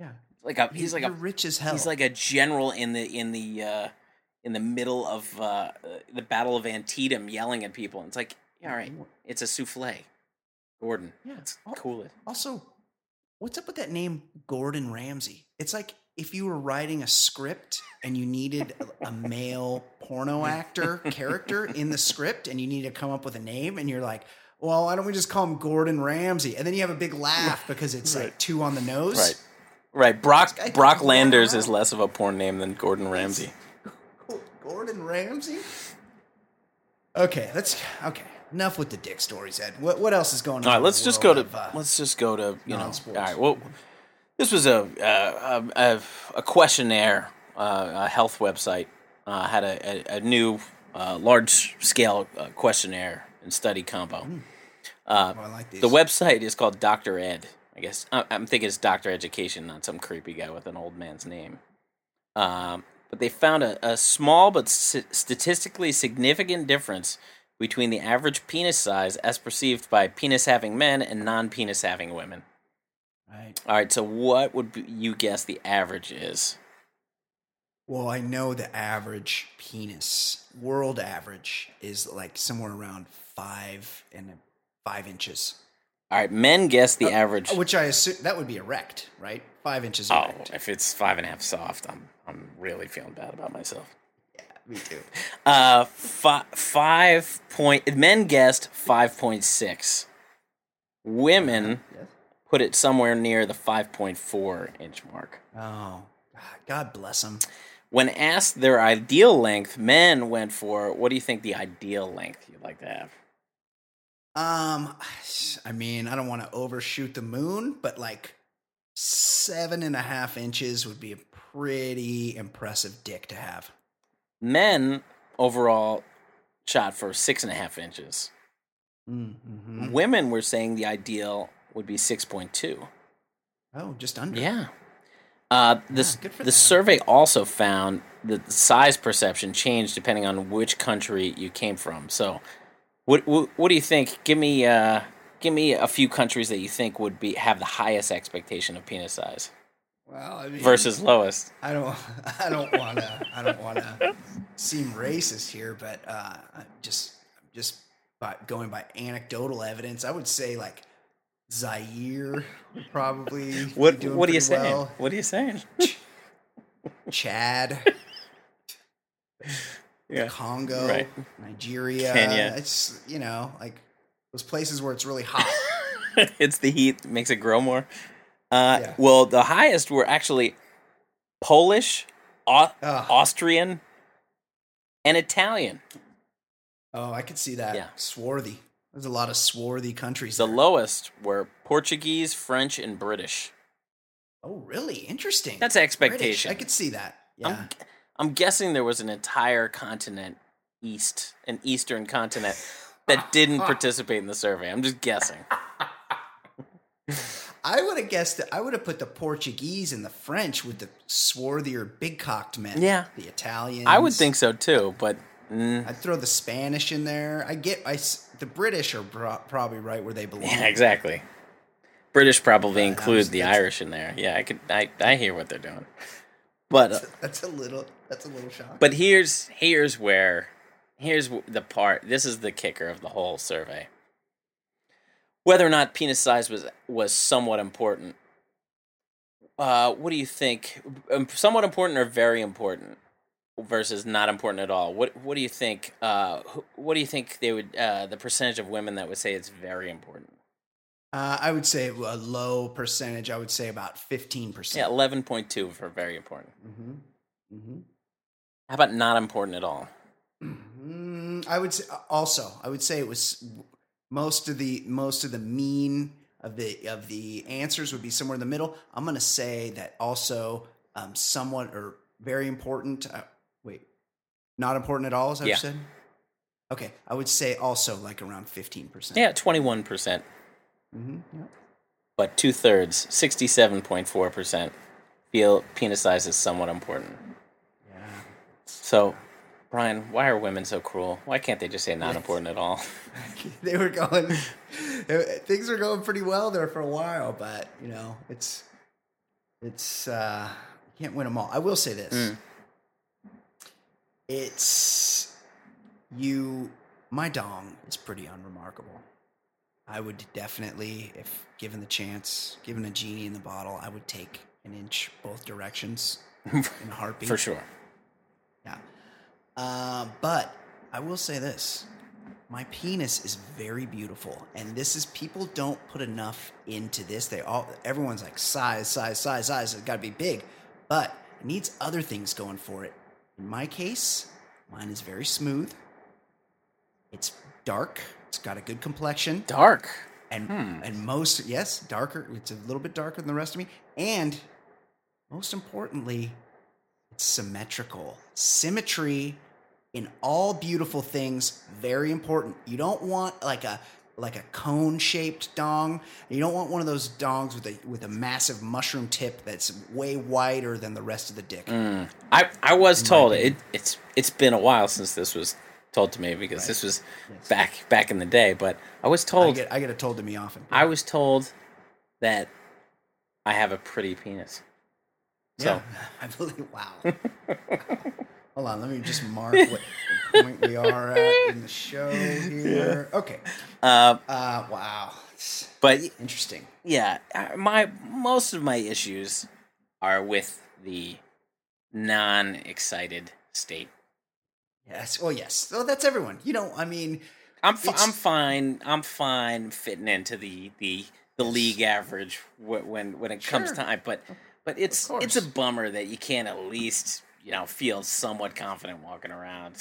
Yeah, Like a, he's like a rich as hell. he's like a general in the in the uh, in the middle of uh, uh, the Battle of Antietam, yelling at people. And it's like, yeah, all right, it's a souffle, Gordon. Yeah. Oh. cool it. also, what's up with that name, Gordon Ramsay? It's like if you were writing a script and you needed a, a male porno actor character in the script, and you need to come up with a name, and you're like. Well, why don't we just call him Gordon Ramsay? And then you have a big laugh because it's like two on the nose. Right. Right, Brock Brock Landers is less of a porn name than Gordon Ramsay. Gordon Ramsay. Okay, let's okay. Enough with the dick stories, Ed. What what else is going on? All right, let's just go to of, uh, let's just go to you know. All right, well, this was a uh, a, a, a questionnaire, uh, a health website uh, had a, a, a new uh, large scale uh, questionnaire and study combo. Uh, oh, I like these. the website is called Doctor Ed. I guess I, I'm thinking it's Doctor Education, not some creepy guy with an old man's name. Um, but they found a, a small but s- statistically significant difference between the average penis size as perceived by penis having men and non penis having women. Right. All right, so what would you guess the average is? Well, I know the average penis, world average, is like somewhere around five and five inches. All right, men guess the uh, average. Which I assume that would be erect, right? Five inches Oh, erect. if it's five and a half soft, I'm I'm really feeling bad about myself. Yeah, Me too. Uh, fi- five point. Men guessed five point six. Women Yes. put it somewhere near the five point four inch mark. Oh, God bless them. When asked their ideal length, men went for what do you think the ideal length you'd like to have? Um, I mean, I don't want to overshoot the moon, but like seven and a half inches would be a pretty impressive dick to have. Men overall shot for six and a half inches. Mm-hmm. Women were saying the ideal would be six point two. Oh, just under. Yeah. Uh, this, for the them. survey also found that the size perception changed depending on which country you came from. So, what what, what do you think? Give me uh, give me a few countries that you think would be have the highest expectation of penis size Well, I mean, versus lowest. I don't, I don't want to, I don't want to seem racist here, but uh, just, just by going by anecdotal evidence, I would say like Zaire would probably. What What are you saying? well. What are you saying? Chad, Yeah. Congo, Right. Nigeria, Kenya. It's you know like those places where it's really hot. it's the heat that makes it grow more. Uh, Yeah. Well, the highest were actually Polish, Au-. Austrian, and Italian. Oh, I could see that. Yeah. Swarthy. There's a lot of swarthy countries. The there. lowest were Portuguese, French, and British. oh, really? Interesting. That's British. expectation. I could see that. Yeah. I'm, I'm guessing there was an entire continent east, an eastern continent that didn't participate in the survey. I'm just guessing. I would have guessed that I would have put the Portuguese and the French with the swarthier, big cocked men. Yeah. The Italians. I would think so too, but mm, I'd throw the Spanish in there. I get. I the British are pro- probably right where they belong. yeah, exactly. British probably Yeah, include the Irish in there. Yeah, I could. I, I hear what they're doing, but uh, That's a little. That's a little shock. but here's here's where here's the part. This is the kicker of the whole survey. Whether or not penis size was was somewhat important. Uh, what do you think? Um, somewhat important or very important versus not important at all? What What do you think? Uh, what do you think they would? Uh, the percentage of women that would say it's very important. Uh, I would say a low percentage. I would say about fifteen percent. Yeah, eleven point two for very important. Mm-hmm. Mm-hmm. How about not important at all? Mm, I would say also. I would say it was most of the most of the mean of the of the answers would be somewhere in the middle. I'm going to say that also um, somewhat or very important. Uh, wait, not important at all. Is that Yeah. said? Okay, I would say also like around fifteen percent. Yeah, twenty one percent. hmm but two thirds, sixty-seven point four percent, feel penis size is somewhat important. Yeah. So, Brian, why are women so cruel? Why can't they just say not important at all? they were going. things were going pretty well there for a while, but you know, it's it's uh, you can't win them all. I will say this: Mm. it's you. My dong is pretty unremarkable. I would definitely, if given the chance, given a genie in the bottle, I would take an inch both directions in a heartbeat. For sure. Yeah. Uh, but I will say this my penis is very beautiful. And this is, people don't put enough into this. They all, everyone's like size, size, size, size. It's got to be big. But it needs other things going for it. In my case, mine is very smooth. It's dark. It's got a good complexion Dark. and Hmm. and most yes darker it's a little bit darker than the rest of me and most importantly it's symmetrical symmetry in all beautiful things very important you don't want like a like a cone shaped dong you don't want one of those dongs with a with a massive mushroom tip that's way wider than the rest of the dick Mm. I, I was told it, it's it's been a while since this was told to me because this was Yes. back back in the day. But I was I told get I get it told to me often I was told that I have a pretty penis. So Yeah, I believe. Wow. Hold on, let me just mark what point we are at in the show here. Okay. uh, Uh, wow. It's but interesting. yeah, uh, my most of my issues are with the non-excited state. Yes. Well, yes. So that's everyone. You know, I mean, I'm It's- I'm fine. I'm fine fitting into the the the league average when when it comes Sure. time. But but it's it's a bummer that you can't at least you know feel somewhat confident walking around.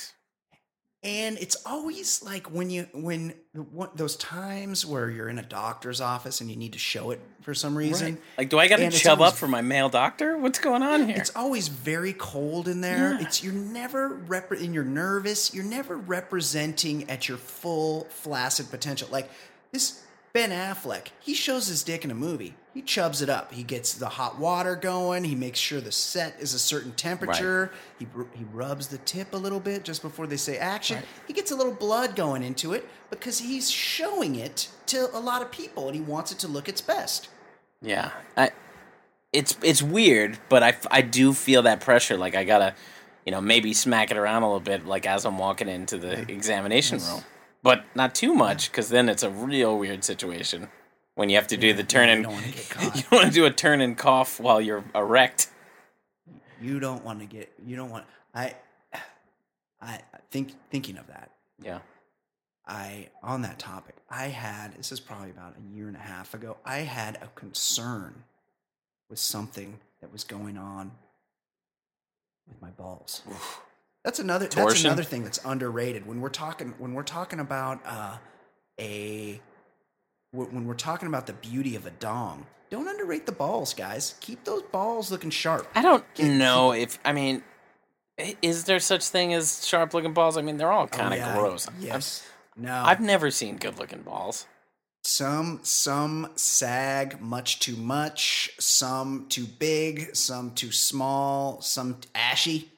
and it's always like when you when what, those times where you're in a doctor's office and you need to show it for some reason. Right. Like, do I got to And chub always- up for my male doctor? What's going on here? It's always very cold in there. Yeah. It's you're never rep- and you're nervous. You're never representing at your full flaccid potential. Like this Ben Affleck, he shows his dick in a movie. He chubs it up. He gets the hot water going. He makes sure the set is a certain temperature. He he rubs the tip a little bit just before they say action. Right. He gets a little blood going into it because he's showing it to a lot of people, and he wants it to look its best. Yeah, I. It's it's weird, but I, I do feel that pressure. Like I gotta, you know, maybe smack it around a little bit, like as I'm walking into the examination room, but not too much, because then it's a real weird situation when you have to do the turn and you want to do a turn and cough while you're erect. You don't want to get. You don't want. I. I think thinking of that. Yeah. I on that topic. I had this is probably about a year and a half ago. I had a concern with something that was going on with my balls. That's another. That's another thing that's underrated when we're talking when we're talking about uh, a when we're talking about the beauty of a dong. Don't underrate the balls, guys. Keep those balls looking sharp. I don't Keep- know if I mean, is there such thing as sharp looking balls? I mean, they're all kind of Oh, yeah, gross. Yes. No. I've, I've never seen good looking balls. Some some sag much too much, some too big, some too small, some ashy.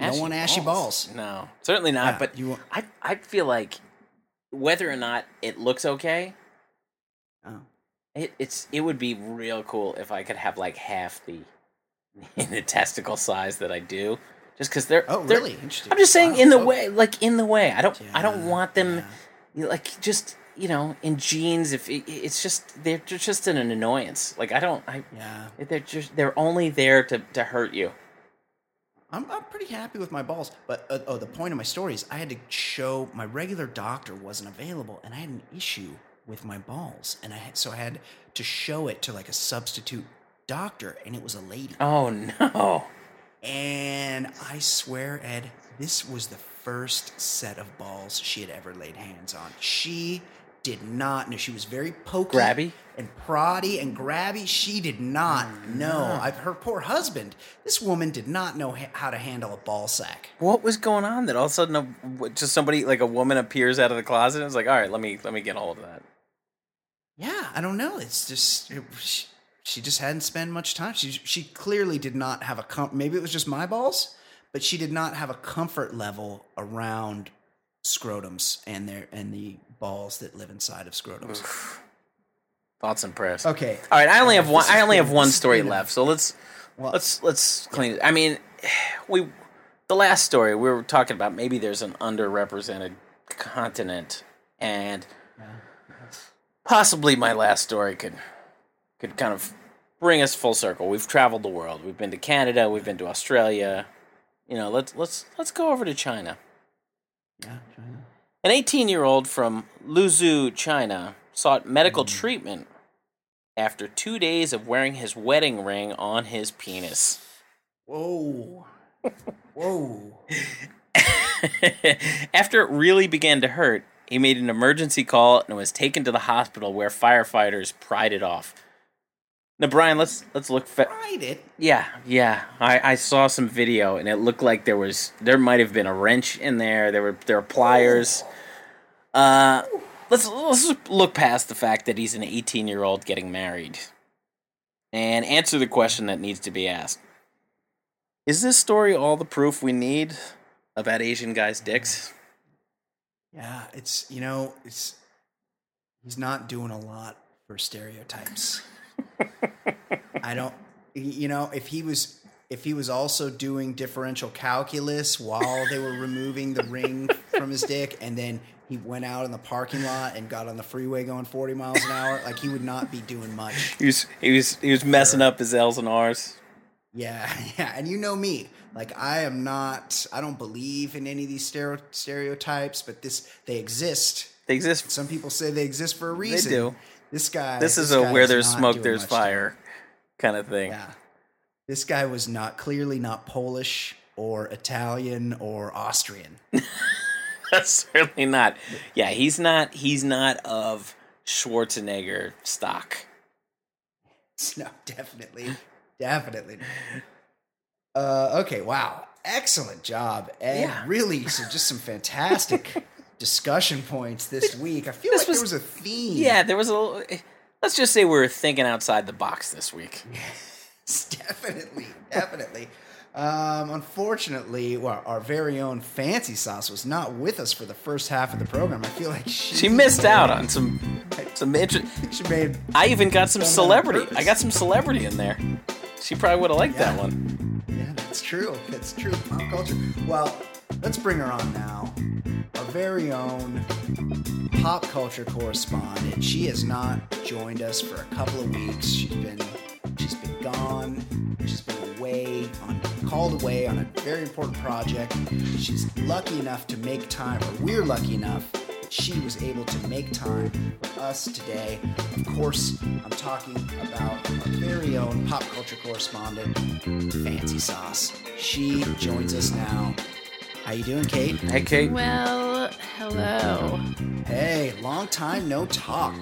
You don't want ashy balls. No, certainly not. Yeah, but you I I feel like whether or not it looks okay, Oh. it, it's it would be real cool if I could have like half the the testicle size that I do, just because they're Oh, they're- really? Interesting. I'm just saying, Wow, in the okay. way, like in the way. I don't I don't want them yeah. like just you know in jeans. If it, it's just they're ju- just an annoyance. Like I don't I Yeah. they're just they're only there to to hurt you. I'm, I'm pretty happy with my balls. But uh, oh, the point of my story is I had to show my regular doctor wasn't available, and I had an issue with my balls, and I had, so I had to show it to like a substitute doctor, and it was a lady. Oh no. And I swear, Ed, this was the first set of balls she had ever laid hands on. She did not know. She was very pokey, Grabby? and proddy and grabby. She did not oh, know. I've her poor husband. This woman did not know ha- how to handle a ball sack. What was going on that all of a sudden a, just somebody like a woman appears out of the closet and is like, all right, let me let me get a hold of that. Yeah, I don't know. It's just it, she, she just hadn't spent much time. She she clearly did not have a com- maybe it was just my balls, but she did not have a comfort level around scrotums and their and the balls that live inside of scrotums. Thoughts and prayers. Okay. All right, I only have one. I only have one story left. So let's Well- let's let's clean it. I mean, we the last story we were talking about maybe there's an underrepresented continent, and possibly my last story could could kind of bring us full circle. We've traveled the world. We've been to Canada. We've been to Australia. You know, let's let's let's go over to China. Yeah, China. An 18 year old from Luzhou, China, sought medical mm. treatment after two days of wearing his wedding ring on his penis. Whoa. Whoa. after it really began to hurt, he made an emergency call and was taken to the hospital where firefighters pried it off. Now, Brian, let's let's look. Fa- Tried it. yeah, yeah. I, I saw some video and it looked like there was there might have been a wrench in there. There were there were pliers. Uh, let's let's look past the fact that he's an 18 year old getting married, and answer the question that needs to be asked. Is this story all the proof we need about Asian guys' dicks? Yeah, it's you know, it's he's not doing a lot for stereotypes. I don't you know, if he was if he was also doing differential calculus while they were removing the ring from his dick and then he went out in the parking lot and got on the freeway going 40 miles an hour, like he would not be doing much. He was he was he was messing up his L's and R's. Yeah, yeah, and you know me. Like I am not I don't believe in any of these stereo- stereotypes, but this they exist. They exist. Some people say they exist for a reason. They do. This guy. This is a where there's smoke, there's fire kind of thing. Yeah. This guy was not clearly not Polish or Italian or Austrian. That's certainly not. Yeah, he's not. He's not of Schwarzenegger stock. no, definitely, definitely. Uh, okay, wow, excellent job, Ed. Yeah. Really, so just some fantastic discussion points this week. I feel This like was- there was a theme. Yeah, there was a. little- Let's just say we were thinking outside the box this week. definitely, definitely. Um, unfortunately, well, our very own Fancy Sauce was not with us for the first half of the program. I feel like she, She missed out on some some inter- She made I even got some Done that on celebrity. I got some celebrity in there. She probably would have liked that one. That's true. That's true. Pop culture. Well, let's bring her on now. Our very own pop culture correspondent. She has not joined us for a couple of weeks. She's been she's been gone. She's been away on called away on a very important project. She's lucky enough to make time, or we're lucky enough that she was able to make time for us today. Of course, I'm talking about our very own pop culture correspondent, Fancy Sauce. She joins us now. How you doing, Cate? Hey, Cate. Well, hello. Hey, long time no talk.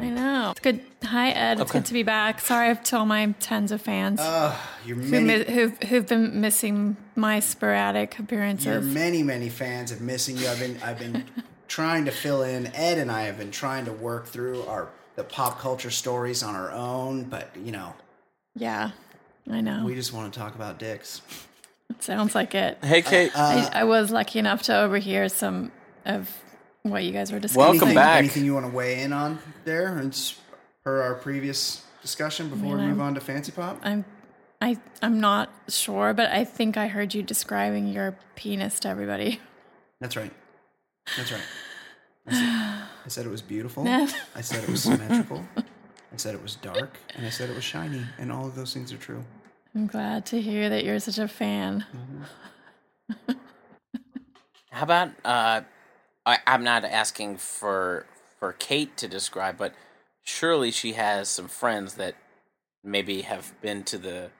I know. It's good. Hi, Ed. It's good to be back. Sorry to all my tens of fans Uh, your who many, mi- who've, who've been missing my sporadic your appearances. many, many fans have missing you. I've been, I've been trying to fill in. Ed and I have been trying to work through our the pop culture stories on our own, but you know, yeah, I know. we just want to talk about dicks. it sounds like it. Hey, Cate. Uh, I, I was lucky enough to overhear some of what you guys were discussing. Welcome anything, back. Anything you want to weigh in on there, and per our previous discussion before we mean, move I'm- on to Fancy Pop? I'm, I, I'm not sure, but I think I heard you describing your penis to everybody. That's right. That's right. I said, I said it was beautiful. I said it was symmetrical. I said it was dark, and I said it was shiny, and all of those things are true. I'm glad to hear that you're such a fan. How about uh, I, I'm not asking for for Cate to describe, but surely she has some friends that maybe have been to the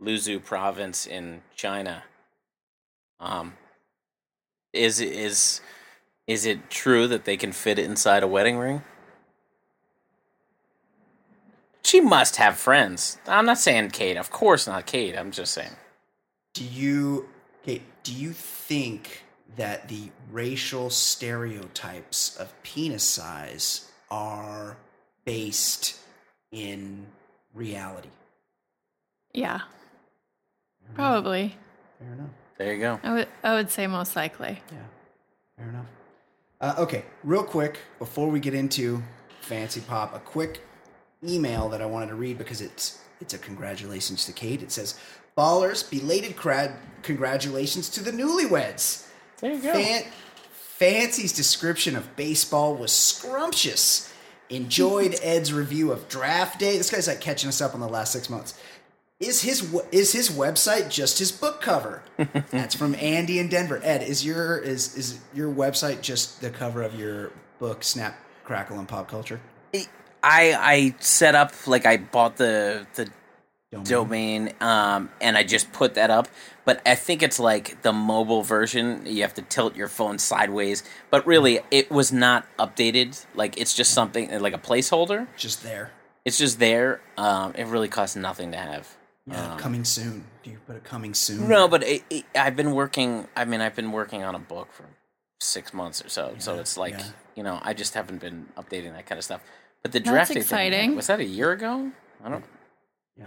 Luzhou province in China. Um, is is is it true that they can fit it inside a wedding ring? She must have friends. I'm not saying Cate. Of course not Cate. I'm just saying. Do you, Cate? Do you think that the racial stereotypes of penis size are based in reality? Yeah, probably. Fair enough. There you go. I would, I would say most likely. Yeah, fair enough. Uh, okay, real quick before we get into Fancy Pop, a quick email that I wanted to read because it's it's a congratulations to Cate. It says, "Ballers, belated crad- congratulations to the newlyweds." There you go. Fan- Fancy's description of baseball was scrumptious. Enjoyed Ed's review of Draft Day. This guy's like catching us up on the last six months. Is his is his website just his book cover? That's from Andy in Denver. Ed, is your is is your website just the cover of your book Snap, Crackle, and Pop Culture? I I set up like I bought the the Domain. domain um and I just put that up but I think it's like the mobile version you have to tilt your phone sideways but really it was not updated like it's just something like a placeholder Just there. it's just there um it really costs nothing to have Yeah, coming soon. Do you put a coming soon? no but it, it, I've been working I mean I've been working on a book for 6 months or so so it's like yeah. you know I just haven't been updating that kind of stuff but the That's draft day thing, was that a year ago I don't Yeah.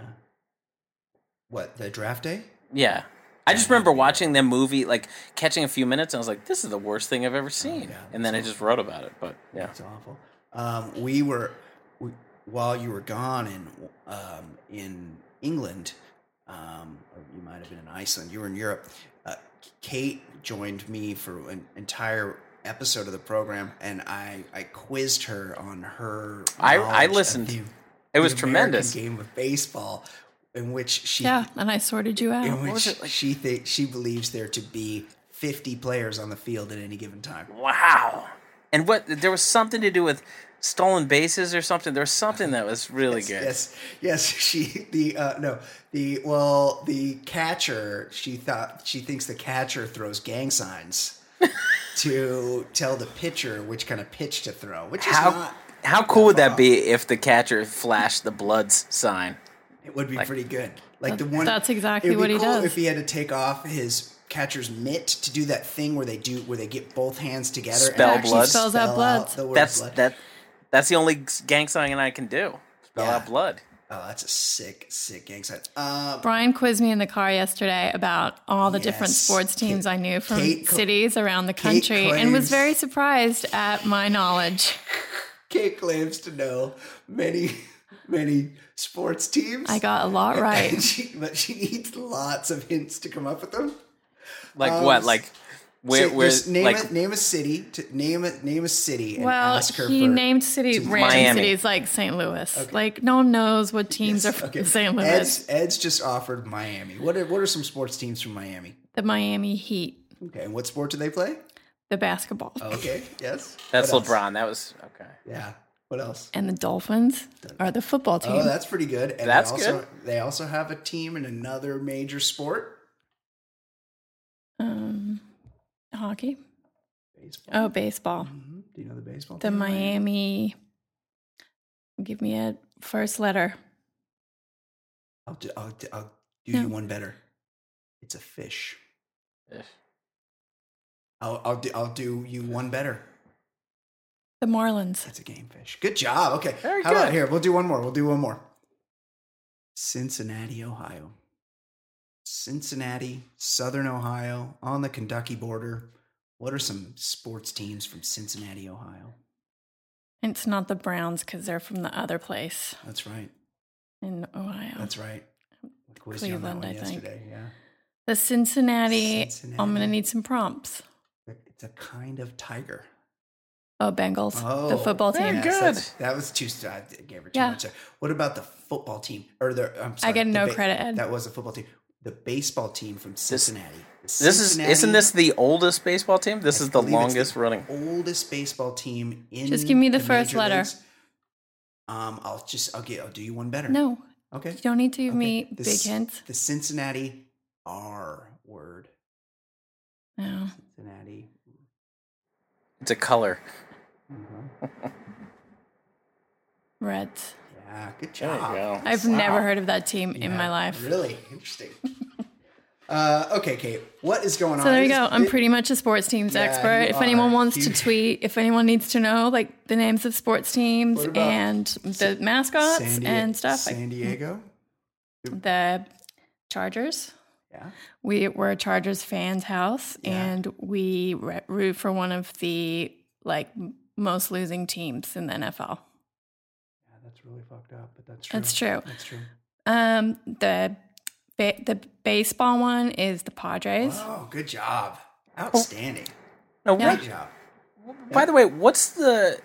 What the draft day? Yeah. I just remember watching the movie, like catching a few minutes, and I was like, "This is the worst thing I've ever seen." yeah, and then I just wrote about it. But yeah, It's awful. Um, we were we, while you were gone in um, in England, um, or you might have been in Iceland. You were in Europe. Uh, Cate joined me for an entire episode of the program, and I I quizzed her on her. I- I listened. the- It was the tremendous. Game of baseball, in which she Yeah, and I sorted you out. in which was it, like- she thinks she believes there to be fifty players on the field at any given time. wow. And what there was something to do with stolen bases or something. There was something that was really good. Yes, yes. She the uh, no the well the catcher. She thought she thinks the catcher throws gang signs to tell the pitcher which kind of pitch to throw. Which is How not. how cool would that be if the catcher flashed the bloods sign? It would be pretty good. Like the one. That's exactly it would be what he does. If he had to take off his catcher's mitt to do that thing where they do where they get both hands together Spell and actually blood. spell Spells out blood. the word That's blood. that. That's the only gang sign I can do. Spell Yeah. out blood. Oh, that's a sick, sick gang sign. Uh, Brian quizzed me in the car yesterday about all the different sports teams Cate- I knew from Cate cities around the country and was very surprised at my knowledge. Cate claims to know many, many sports teams. I got a lot right. she, but she needs lots of hints to come up with them. Like Um, what? Like where? So where? just name like a, name a city. To, name a name a city and Well, ask her he for named city random Miami. cities like St. Louis. Like no one knows what teams are from Okay. St. Louis. Ed's, Ed's just offered Miami. What are what are some sports teams from Miami? the Miami Heat, Okay, and what sport do they play? the basketball, Okay, yes. that's LeBron. That was okay. Yeah. What else? and the Dolphins are the football team. Oh, that's pretty good. And That's they also, good. They also have a team in another major sport. um, hockey. Baseball. Oh, baseball. Mhm. Do you know the baseball The team? Miami. Give me a first letter. I'll do, I'll, do- I'll do No. you one better. It's a fish. Ugh. I'll, I'll, do, I'll do you one better. The Marlins. That's a game fish. Good job. Okay. Very How about here? We'll do one more. We'll do one more. Cincinnati, Ohio. Cincinnati, Southern Ohio, on the Kentucky border. What are some sports teams from Cincinnati, Ohio? It's not the Browns because they're from the other place That's right. in Ohio. That's right. We quizzed you on Cleveland, I think. Yeah. the Cincinnati, I'm going to need some prompts. It's a kind of tiger. Oh, Bengals, Oh, the football very team. good. That was too. I gave her too Yeah. much. What about the football team? Or the? I'm sorry, I get the no credit, Ed. That was a football team. The baseball team from Cincinnati. The This is Cincinnati- isn't this the oldest baseball team? This I is the believe it's longest running. oldest baseball team in. Just give me the first letter. leagues. Um, I'll just I'll get I'll do you one better. No, Okay. you don't need to give Okay. me The big C- hints. The Cincinnati R word. No. Cincinnati. It's a color. Reds. Yeah, good There you job. go. I've Wow. never heard of that team in my life. Really interesting. uh, okay, Cate. What is going on? So there you go. I'm it- pretty much a sports teams Yeah, expert. If anyone are. wants to tweet, if anyone needs to know like the names of sports teams What about and the mascots San Die- and stuff, San Diego. like the Chargers. Yeah. We were a Chargers fans house, Yeah. and we re- root for one of the like most losing teams in the NFL. Yeah, that's really fucked up, but that's true. That's true. That's true. Um, the ba- the baseball one is the Padres. Oh, good job. Outstanding. No, Yeah. what, Good job. by the way, what's the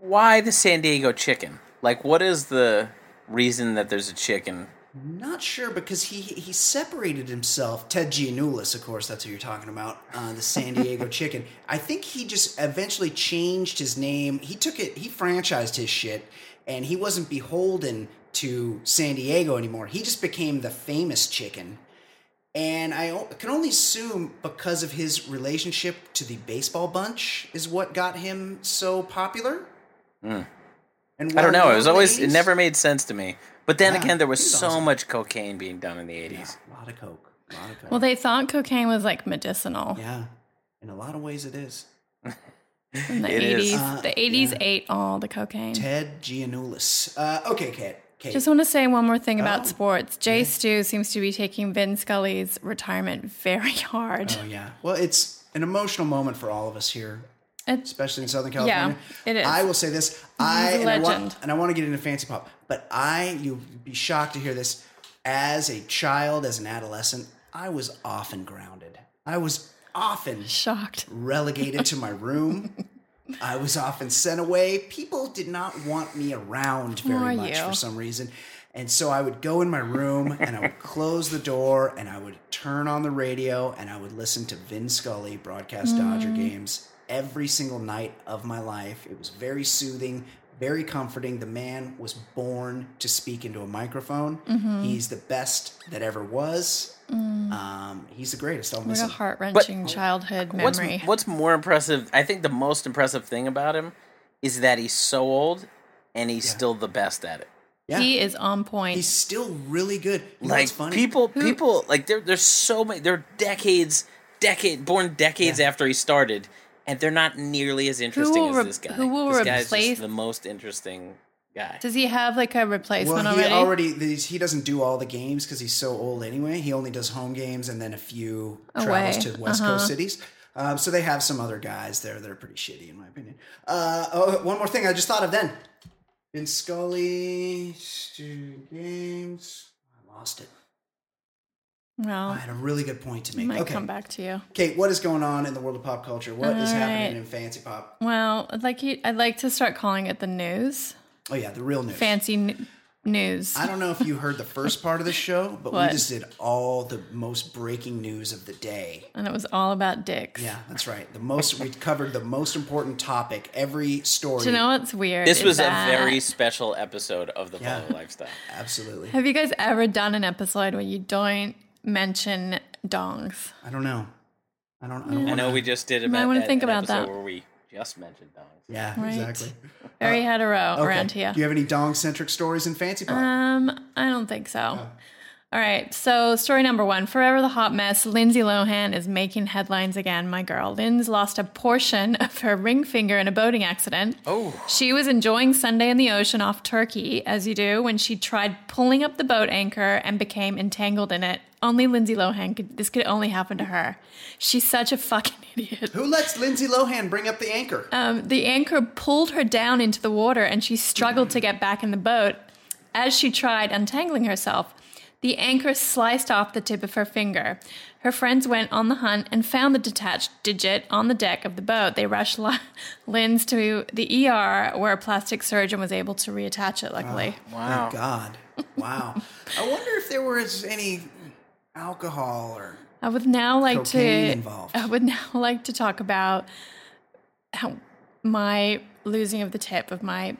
why the San Diego chicken? Like, what is the reason that there's a chicken? Not sure because he he separated himself. Ted Giannoulis, of course, that's who you're talking about. Uh, the San Diego Chicken. I think he just eventually changed his name. He took it. He franchised his shit, and he wasn't beholden to San Diego anymore. He just became the famous chicken. And I can only assume because of his relationship to the baseball bunch is what got him so popular. And Hmm. I don't know. It was in the always it never made sense to me. But then Yeah, again, there was was so awesome. much cocaine being done in the Yeah, eighties. a lot of coke. A lot of coke. Well, they thought cocaine was like medicinal Yeah, in a lot of ways it is. in the 80s. Uh, the 80s yeah. ate all the cocaine. Ted Giannoulis. Uh, okay, Cate. Cate. Just want to say one more thing about Oh, sports. Jay Stu seems to be taking Vin Scully's retirement very hard. oh yeah. Well, it's an emotional moment for all of us here, It- especially in Southern California. Yeah, California. it is. I will say this. I a and I, want, legend. and I want to get into fancy pop, but I you'll be shocked to hear this. As a child, as an adolescent, I was often grounded. I was often Shocked. relegated to my room. I was often sent away. People did not want me around very are much you? for some reason. And so I would go in my room and I would close the door and I would turn on the radio and I would listen to Vin Scully broadcast Dodger Mm. games every single night of my life. It was very soothing, very comforting. The man was born to speak into a microphone. Mm-hmm. He's the best that ever was. Um, he's the greatest. I'll miss Mm. What a heart wrenching childhood What's memory. what's more impressive? I think the most impressive thing about him is that he's so old and he's still the best at it. Yeah. He is on point. He's still really good. You like funny? people people like there there's so many They're decades decade born decades Yeah. after he started and they're not nearly as interesting as re- this guy. who will this guy's just replace- the most interesting guy. Does he have like a replacement Well, he already? already he doesn't do all the games because he's so old anyway. He only does home games and then a few travels to West Uh-huh. Coast cities. Um, so they have some other guys there that are pretty shitty, in my opinion. Uh, oh, one more thing I just thought of then. Vince Scully, Stu Games. I lost it. well, I had a really good point to make. might okay, come back to you. Cate, what is going on in the world of pop culture? What is All happening right. in fancy pop? Well, I'd like you, I'd like to start calling it the news, Oh yeah, the real news. fancy n- news. I don't know if you heard the first part of the show, but What? we just did all the most breaking news of the day. and it was all about dicks. Yeah, that's right. The most we covered the most important topic. Every story. Do you know what's weird? This is was a very special episode of the Yeah. Baller Lifestyle. Absolutely. Have you guys ever done an episode where you don't mention dongs? I don't know. I don't. I don't. I Wanna, know we just did might about, wanna an think about episode that. where we just mentioned dogs. Yeah, Right. exactly. Very hetero Okay. around here. Do you have any dong centric stories in fancy pop? Um, I don't think so. All right, so story number one Forever the Hot Mess. Lindsay Lohan is making headlines again, my girl. Lynn's lost a portion of her ring finger in a boating accident. Oh. She was enjoying Sunday in the ocean off Turkey, as you do, when she tried pulling up the boat anchor and became entangled in it. Only Lindsay Lohan could, this could only happen to her. She's such a fucking idiot. Who lets Lindsay Lohan bring up the anchor? Um, the anchor pulled her down into the water and she struggled to get back in the boat. As she tried untangling herself, the anchor sliced off the tip of her finger. Her friends went on the hunt and found the detached digit on the deck of the boat. They rushed Li- Lynn's to the ER where a plastic surgeon was able to reattach it, luckily. Wow. Thank God. Wow. I wonder if there was any alcohol or. I would now like Cocaine to involved. I would now like to talk about how my losing of the tip of my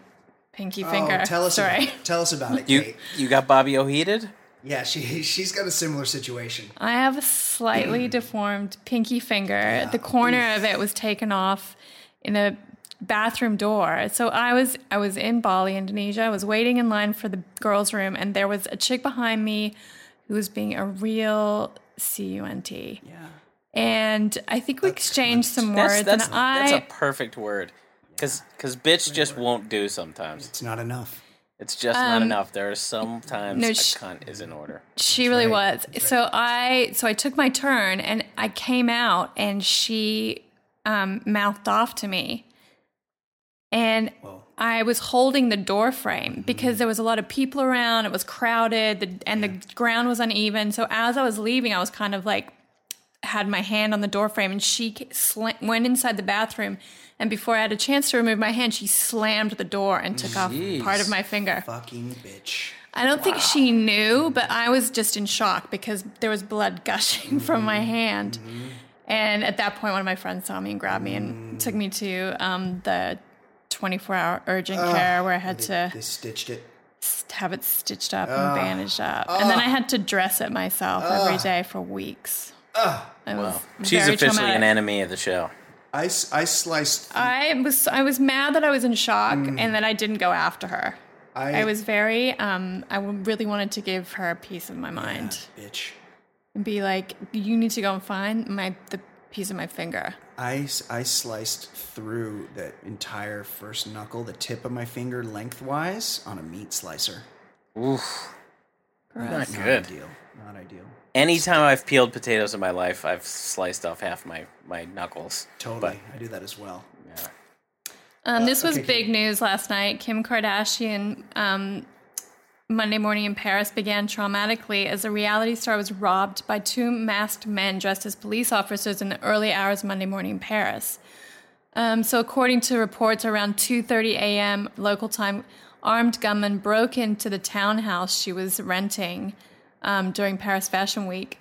pinky finger. Oh, tell us. Sorry. About, tell us about it, You Cate. you got Bobby O'Heated? Yeah, she she's got a similar situation. I have a slightly deformed pinky finger. The corner of it was taken off in a bathroom door. So I was I was in Bali, Indonesia. I was waiting in line for the girls' room, and there was a chick behind me who was being a real cunt. Yeah. And I think we exchanged some That's words, that's and I that's a perfect word. Cause, Cause bitch just won't do sometimes. It's not enough. It's just not enough. There are sometimes Um, no, a sh- cunt is in order. She really right. was. So I so I took my turn and I came out and she um, mouthed off to me. And Whoa. I was holding the door frame because there was a lot of people around. It was crowded, the, and the ground was uneven. So as I was leaving, I was kind of like had my hand on the door frame, and she ca- sla- went inside the bathroom. And before I had a chance to remove my hand, she slammed the door and took off part of my finger. Fucking bitch. I don't think she knew, but I was just in shock because there was blood gushing from my hand. And at that point, one of my friends saw me and grabbed me and took me to um, the 24 hour urgent care where I had to They stitched it. have it stitched up and bandaged up. And then I had to dress it myself every day for weeks. It was She's very officially traumatic. an enemy of the show. I, s- I sliced. I was I was mad that I was in shock and that I didn't go after her. I, I was very um I w- really wanted to give her a piece of my mind. bitch. and be like, "You need to go and find my the piece of my finger." I, I sliced through the entire first knuckle, the tip of my finger lengthwise, on a meat slicer. Oof. Not Not good. ideal. Not ideal. Anytime I've peeled potatoes in my life, I've sliced off half my, my knuckles. Totally. I do that as well. Yeah. Um, this was okay, big news last night. Kim Kardashian, um, Monday morning in Paris, began traumatically as a reality star was robbed by two masked men dressed as police officers in the early hours of Monday morning in Paris. Um, so, according to reports, around 2:30 a.m. local time, armed gunmen broke into the townhouse she was renting um, during Paris Fashion Week.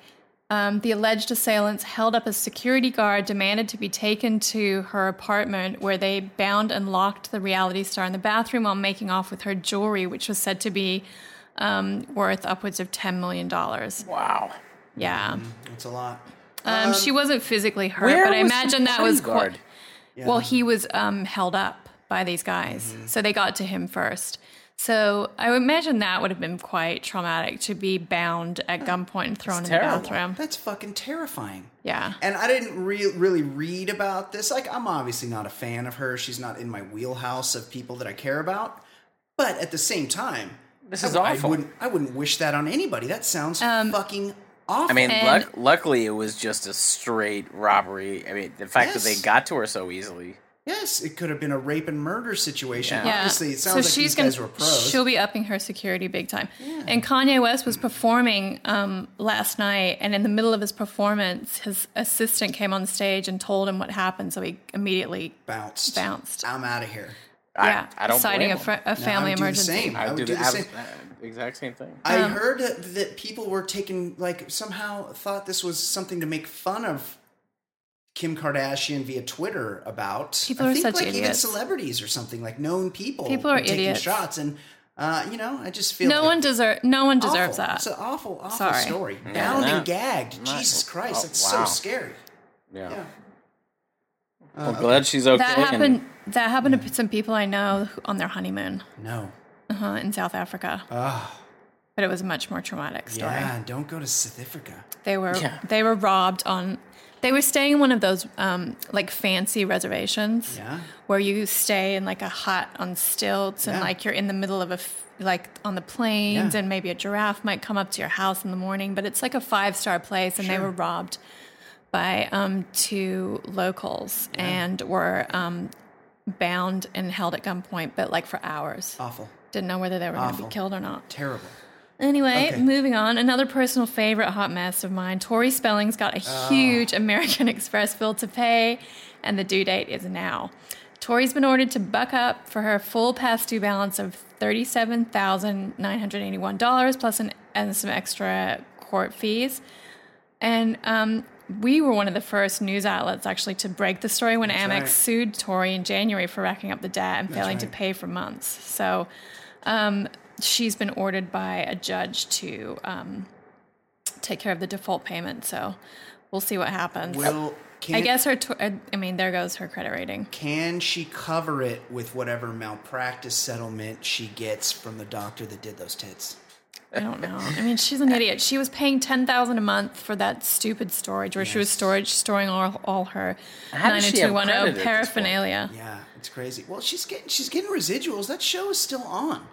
Um, the alleged assailants held up a security guard, demanded to be taken to her apartment, where they bound and locked the reality star in the bathroom while making off with her jewelry, which was said to be um, worth upwards of $10 million. Wow. Yeah. That's a lot. Um, she wasn't physically hurt, but I imagine that was bodyguard? quite. Well, he was um, held up by these guys, so they got to him first. So I would imagine that would have been quite traumatic to be bound at gunpoint and thrown in the bathroom. That's fucking terrifying. Yeah. And I didn't re- really read about this. Like, I'm obviously not a fan of her. She's not in my wheelhouse of people that I care about. But at the same time, This is I, awful. I wouldn't. I wouldn't wish that on anybody. That sounds Um, fucking awful. I mean, luck, luckily it was just a straight robbery. I mean, the fact that they got to her so easily. Yes, it could have been a rape and murder situation. Yeah. Yeah. Obviously, it sounds so like she's these gonna, guys were pros. She'll be upping her security big time. And Kanye West was performing um, last night, and in the middle of his performance, his assistant came on stage and told him what happened. So he immediately bounced. bounced. I'm out of here. yeah, I, I don't citing blame a, fr- a No, I family would do the emergency. same. I I would would do do the the abs- same. uh, exact same thing. I Um, heard that, that people were taking like somehow thought this was something to make fun of Kim Kardashian via Twitter about. People I are think such like even celebrities or something like known people. People are were taking idiots. shots, and uh, you know, I just feel No like one deserve. No one deserves awful. that. It's an awful, awful Sorry. story. Yeah, Bound no. and gagged. Not- Jesus Christ, oh, that's wow. so scary. yeah. Yeah. Well, glad she's okay. that and- happened. That happened to some people I know on their honeymoon No. Uh-huh, in South Africa. Oh, But it was a much more traumatic story. yeah. Don't go to South Africa. They were Yeah. they were robbed on. They were staying in one of those um, like fancy reservations Yeah. where you stay in like a hut on stilts and Yeah. like you're in the middle of a f- like on the plains Yeah. and maybe a giraffe might come up to your house in the morning, but it's like a five star place and they were robbed by um, two locals and were um, bound and held at gunpoint, but like for hours. Awful. Didn't know whether they were going to be killed or not. Terrible. Anyway, Okay. moving on. Another personal favorite hot mess of mine. Tori Spelling's got a Ah. huge American Express bill to pay, and the due date is now. Tori's been ordered to buck up for her full past due balance of thirty-seven thousand nine hundred eighty-one dollars plus an and some extra court fees. And um, we were one of the first news outlets actually to break the story when Amex right. sued Tori in January for racking up the debt and failing to pay for months. So um, she's been ordered by a judge to um, take care of the default payment. So we'll see what happens. Well, can I guess her. Tw- I mean, there goes her credit rating. Can she cover it with whatever malpractice settlement she gets from the doctor that did those tits? I don't know. I mean, she's an idiot. She was paying ten thousand a month for that stupid storage, where she was storage storing all all her How nine does and she have two one credit zero at this point? paraphernalia. Yeah, it's crazy. Well, she's getting she's getting residuals. That show is still on.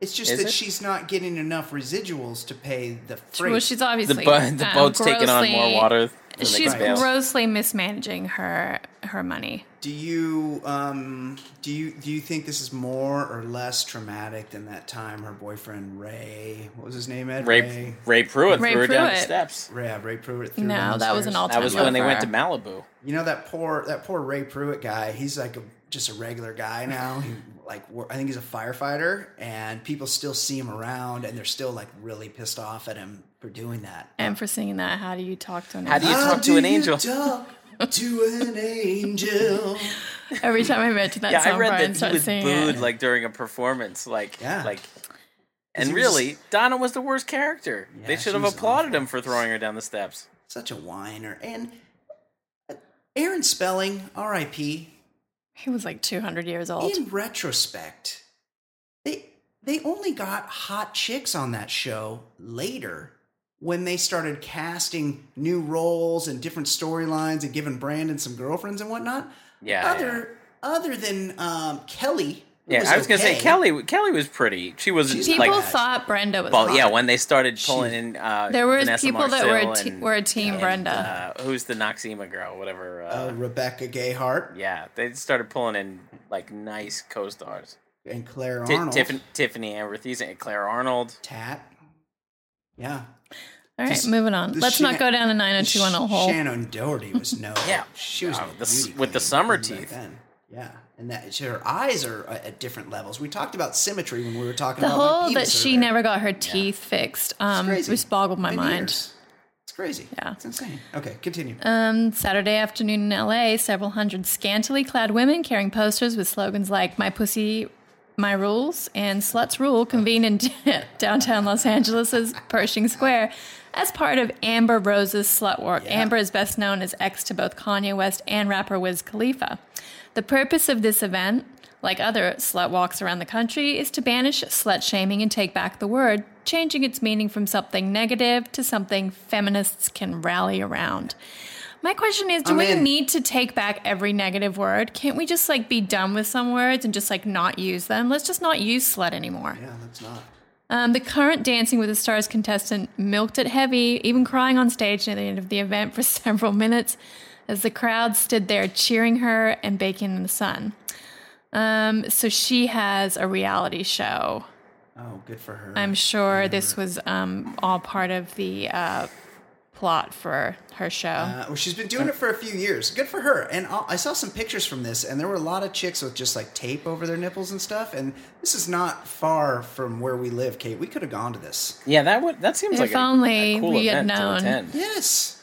It's just Is that it? she's not getting enough residuals to pay the freight. Well, she's The, obviously bo- the um, boat's taking on more water than they She's can bail. grossly mismanaging her her money. do you um do you do you think this is more or less traumatic than that time her boyfriend Ray what was his name Ed Ray, Ray Pruitt Ray threw her down the Pruitt. steps. Ray, yeah, Ray Pruitt. threw her No, down the that was an stairs. all That was when they went to Malibu. You know that poor that poor Ray Pruitt guy. He's like a, just a regular guy now. He like I think he's a firefighter, and people still see him around, and they're still like really pissed off at him for doing that. And for singing that, how do you talk to an How do you talk to an do angel? talk to an angel. Every time I mention that Yeah, song, I read Brian that he was booed it. like during a performance, like Yeah. like. And really, just- Donna was the worst character. Yeah, they should have applauded awful. him for throwing her down the steps. Such a whiner. And uh, Aaron Spelling, R.I.P. He was like 200 years old. In retrospect, they they only got hot chicks on that show later when they started casting new roles and different storylines and giving Brandon some girlfriends and whatnot. Yeah, Other other than um, Kelly. Who Yeah, I was gonna say. Kelly. Kelly was pretty. She was People like, thought Brenda was well, hot. yeah. When they started pulling She- in, uh, there were Vanessa people that were a te- and- were a team and, Brenda. Uh, who's the Noxzema girl? Whatever. Uh, Uh, Rebecca Gayhart yeah, they started pulling in like nice co-stars. and Claire Ti- Arnold. Tiffany, Tiffany Amber Thiessen and Claire Arnold. Tat. Yeah. All right, this- moving on. Let's Shan- not go down a 90210 hole. Shannen Doherty was no. Yeah. she was Uh, the with the summer back teeth. then. Yeah, and that her eyes are uh, at different levels. We talked about symmetry when we were talking The about whole that she earlier. never got her teeth fixed um, crazy. just boggled my mind. Veneers. It's crazy. Yeah. it's insane. Okay, continue. Um, Saturday afternoon in LA, several hundred scantily clad women carrying posters with slogans like "My pussy, my rules" and "Sluts rule" convened in downtown Los Angeles' Pershing Square as part of Amber Rose's slut walk. Yeah. Amber is best known as ex to both Kanye West and rapper Wiz Khalifa. The purpose of this event, like other slut walks around the country, is to banish slut shaming and take back the word, changing its meaning from something negative to something feminists can rally around. My question is, do I'm we in. need to take back every negative word? Can't we just like be done with some words and just like not use them? Let's just not use slut anymore. Yeah, that's not. Um, the current Dancing with the Stars contestant milked it heavy, even crying on stage near the end of the event for several minutes as the crowd stood there cheering her and baking in the sun. Um, so she has a reality show. Oh, good for her. I'm sure this was um, all part of the uh, plot for her show. Uh, well, she's been doing it for a few years. Good for her. And I I saw some pictures from this, and there were a lot of chicks with just like tape over their nipples and stuff. And this is not far from where we live, Cate. We could have gone to this. Yeah, that would that seems If like a, only a cool we had event to known. attend. Yes,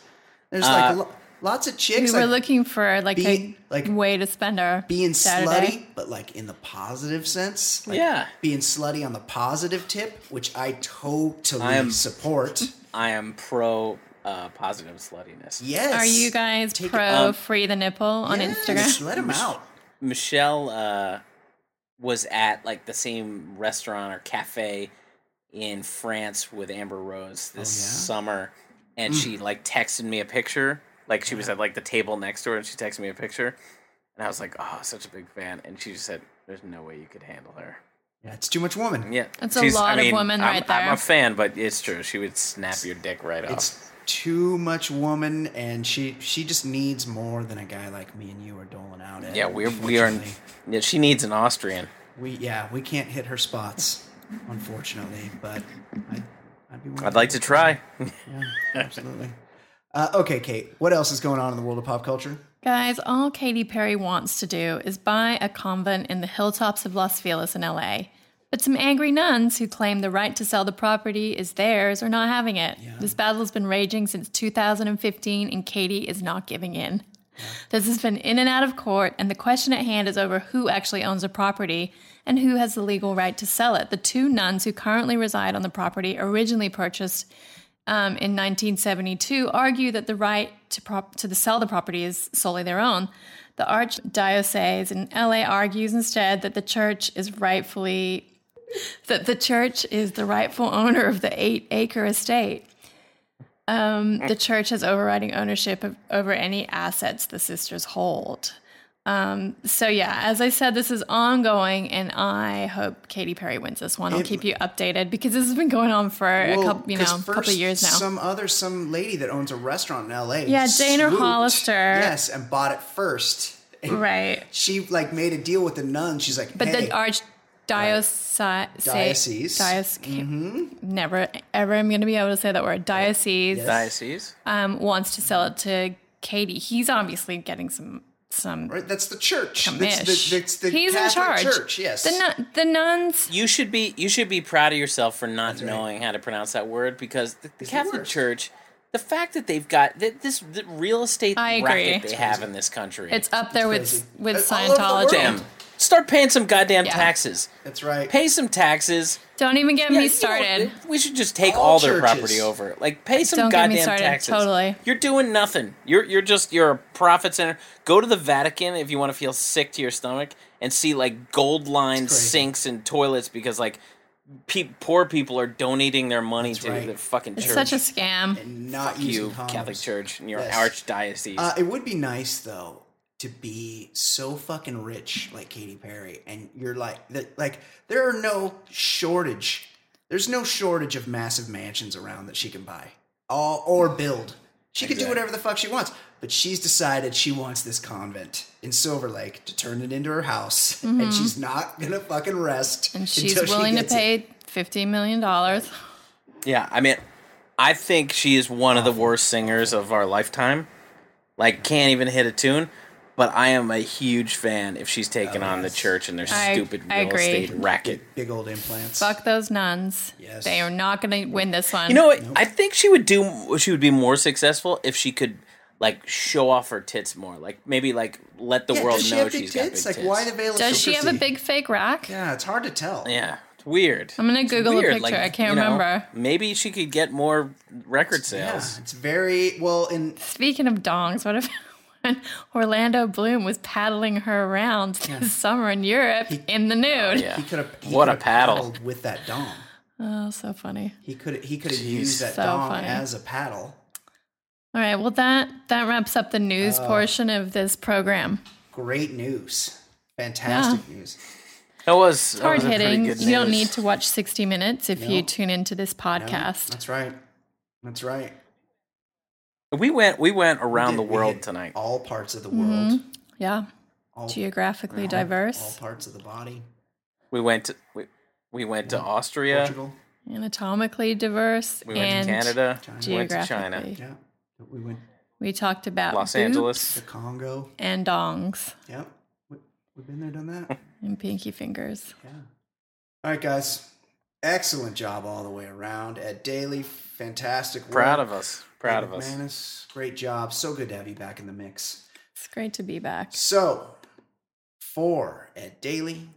there's like lo- lots of chicks. we chicks were like, looking for like be- a like, way to spend our being Saturday. slutty, but like in the positive sense. Like Yeah. being slutty on the positive tip, which I totally I am- support. I am pro uh, positive sluttiness. Yes. Are you guys Take it- pro um, free the nipple on Yes, Instagram? Let them out. Michelle uh, was at like the same restaurant or cafe in France with Amber Rose this Oh, yeah? Summer, and she like texted me a picture. Like she was at like the table next to her, and she texted me a picture, and I was like, "Oh, such a big fan." And she just said, "There's no way you could handle her." Yeah, it's too much woman. Yeah, That's a lot I of mean, women I'm, right there. I'm there. a fan, but it's true. She would snap your dick right off. It's too much woman, and she she just needs more than a guy like me and you are doling out at. Yeah, we're we are. Yeah, she needs an Austrian. We yeah, we can't hit her spots, unfortunately. But I'd, I'd be. willing I'd like to try. Yeah, absolutely. Uh, okay, Cate. What else is going on in the world of pop culture? Guys, all Katy Perry wants to do is buy a convent in the hilltops of Los Feliz in LA. But some angry nuns who claim the right to sell the property is theirs are not having it. This battle has been raging since 2015, and Katy is not giving in. This has been in and out of court, and the question at hand is over who actually owns the property and who has the legal right to sell it. The two nuns who currently reside on the property originally purchased um, in 1972 argue that the right to prop- to the sell the property is solely their own. The archdiocese in LA argues instead that the church is rightfully that the church is the rightful owner of the eight acre estate. Um, the church has overriding ownership of, over any assets the sisters hold. Um, so yeah, as I said, this is ongoing, and I hope Katy Perry wins this one. I'll It- keep you updated because this has been going on for a couple, you know, 'cause couple of years now. Some other some lady that owns a restaurant in L.A. Yeah, Dana swooped, Hollister. Yes, and bought it first. And right, She like made a deal with the nun. She's like, but hey, the archdiocese Diocese. diocese never ever am going to be able to say that word diocese Yes. Diocese. um, wants to sell it to Katy. He's obviously getting some some um, right, that's the church. That's the, that's the He's Catholic in charge. Church. Yes. The nun, the nuns. You should be you should be proud of yourself for not right. knowing how to pronounce that word because the, the It's the Catholic. Church, the fact that they've got th- this the real estate I agree. racket they It's have in this country. It's up there crazy. with with It's all over the Scientology. World. damn. Start paying some goddamn Yeah. taxes. that's right. Pay some taxes. Don't even get Yeah, me you know, started. we should just take All all, their churches. property over. Like pay some Don't get me goddamn started, taxes. totally. You're doing nothing. You're you're just you're a profit center. Go to the Vatican if you want to feel sick to your stomach and see like gold lined crazy. sinks and toilets because like pe- poor people are donating their money That's to right. the fucking It's church. such a scam. and not Fuck using you, condoms. Catholic Church, and your Yes. archdiocese. Uh, it would be nice though to be so fucking rich like Katy Perry, and you're like that. Like there are no shortage. There's no shortage of massive mansions around that she can buy, all or build. She could do whatever the fuck she wants, but she's decided she wants this convent in Silver Lake to turn it into her house, and she's not gonna fucking rest. Mm-hmm. And she's until she willing to gets it. pay fifteen million dollars. Yeah, I mean, I think she is one of the worst singers of our lifetime. Like, can't even hit a tune. But I am a huge fan if she's taken oh, on the church and their I- stupid I real agree. estate racket. Big old implants. Fuck those nuns. Yes. They are not going to win this one. You know what? I think she would do. She would be more successful if she could like show off her tits more. Like maybe like let the Yeah, world does she know have big she's got big tits? tits. Like why the veil of Does she have a big fake rack? Yeah, it's hard to tell. Yeah, it's weird. I'm gonna It's Google a weird, picture. I can't you know, remember. Maybe she could get more record Yeah, sales. it's very well in Speaking of dongs, what if when Orlando Bloom was paddling her around this summer in Europe in the oh, nude? Yeah. he could have What a paddle. with that dom. Oh, so funny. He could he could have used that So dom funny. as a paddle. All right. Well, that that wraps up the news Oh. portion of this program. Great news. Fantastic news. That was that Hard was hitting. good You don't need to watch 60 minutes if you tune into this No, podcast. that's right. That's right. We went we went around We the did- we world tonight. All parts of the mm-hmm. world. Yeah. All, Geographically all- diverse, All parts of the body. We went to we, we went to Austria. Portugal. anatomically diverse, We went and to Canada. China. We went to China. Yeah. We went We talked about Los boobs Angeles. to Congo. and dongs Yep. We- We've been there, done that. and pinky fingers. Yeah. All right, guys. Excellent job all the way around. at Daly, fantastic work. Proud of us. Proud Ed of us. McManus, great job. So good to have you back in the mix. It's great to be back. So, for Ed Daly,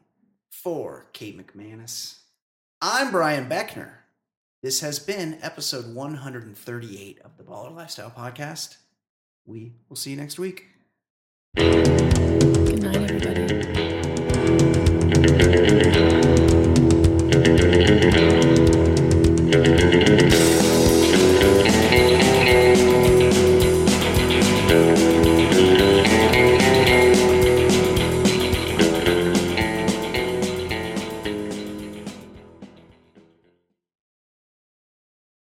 for Cate McManus, I'm Brian Beckner. This has been episode 138 of the Baller Lifestyle Podcast. We will see you next week. Good night, everybody.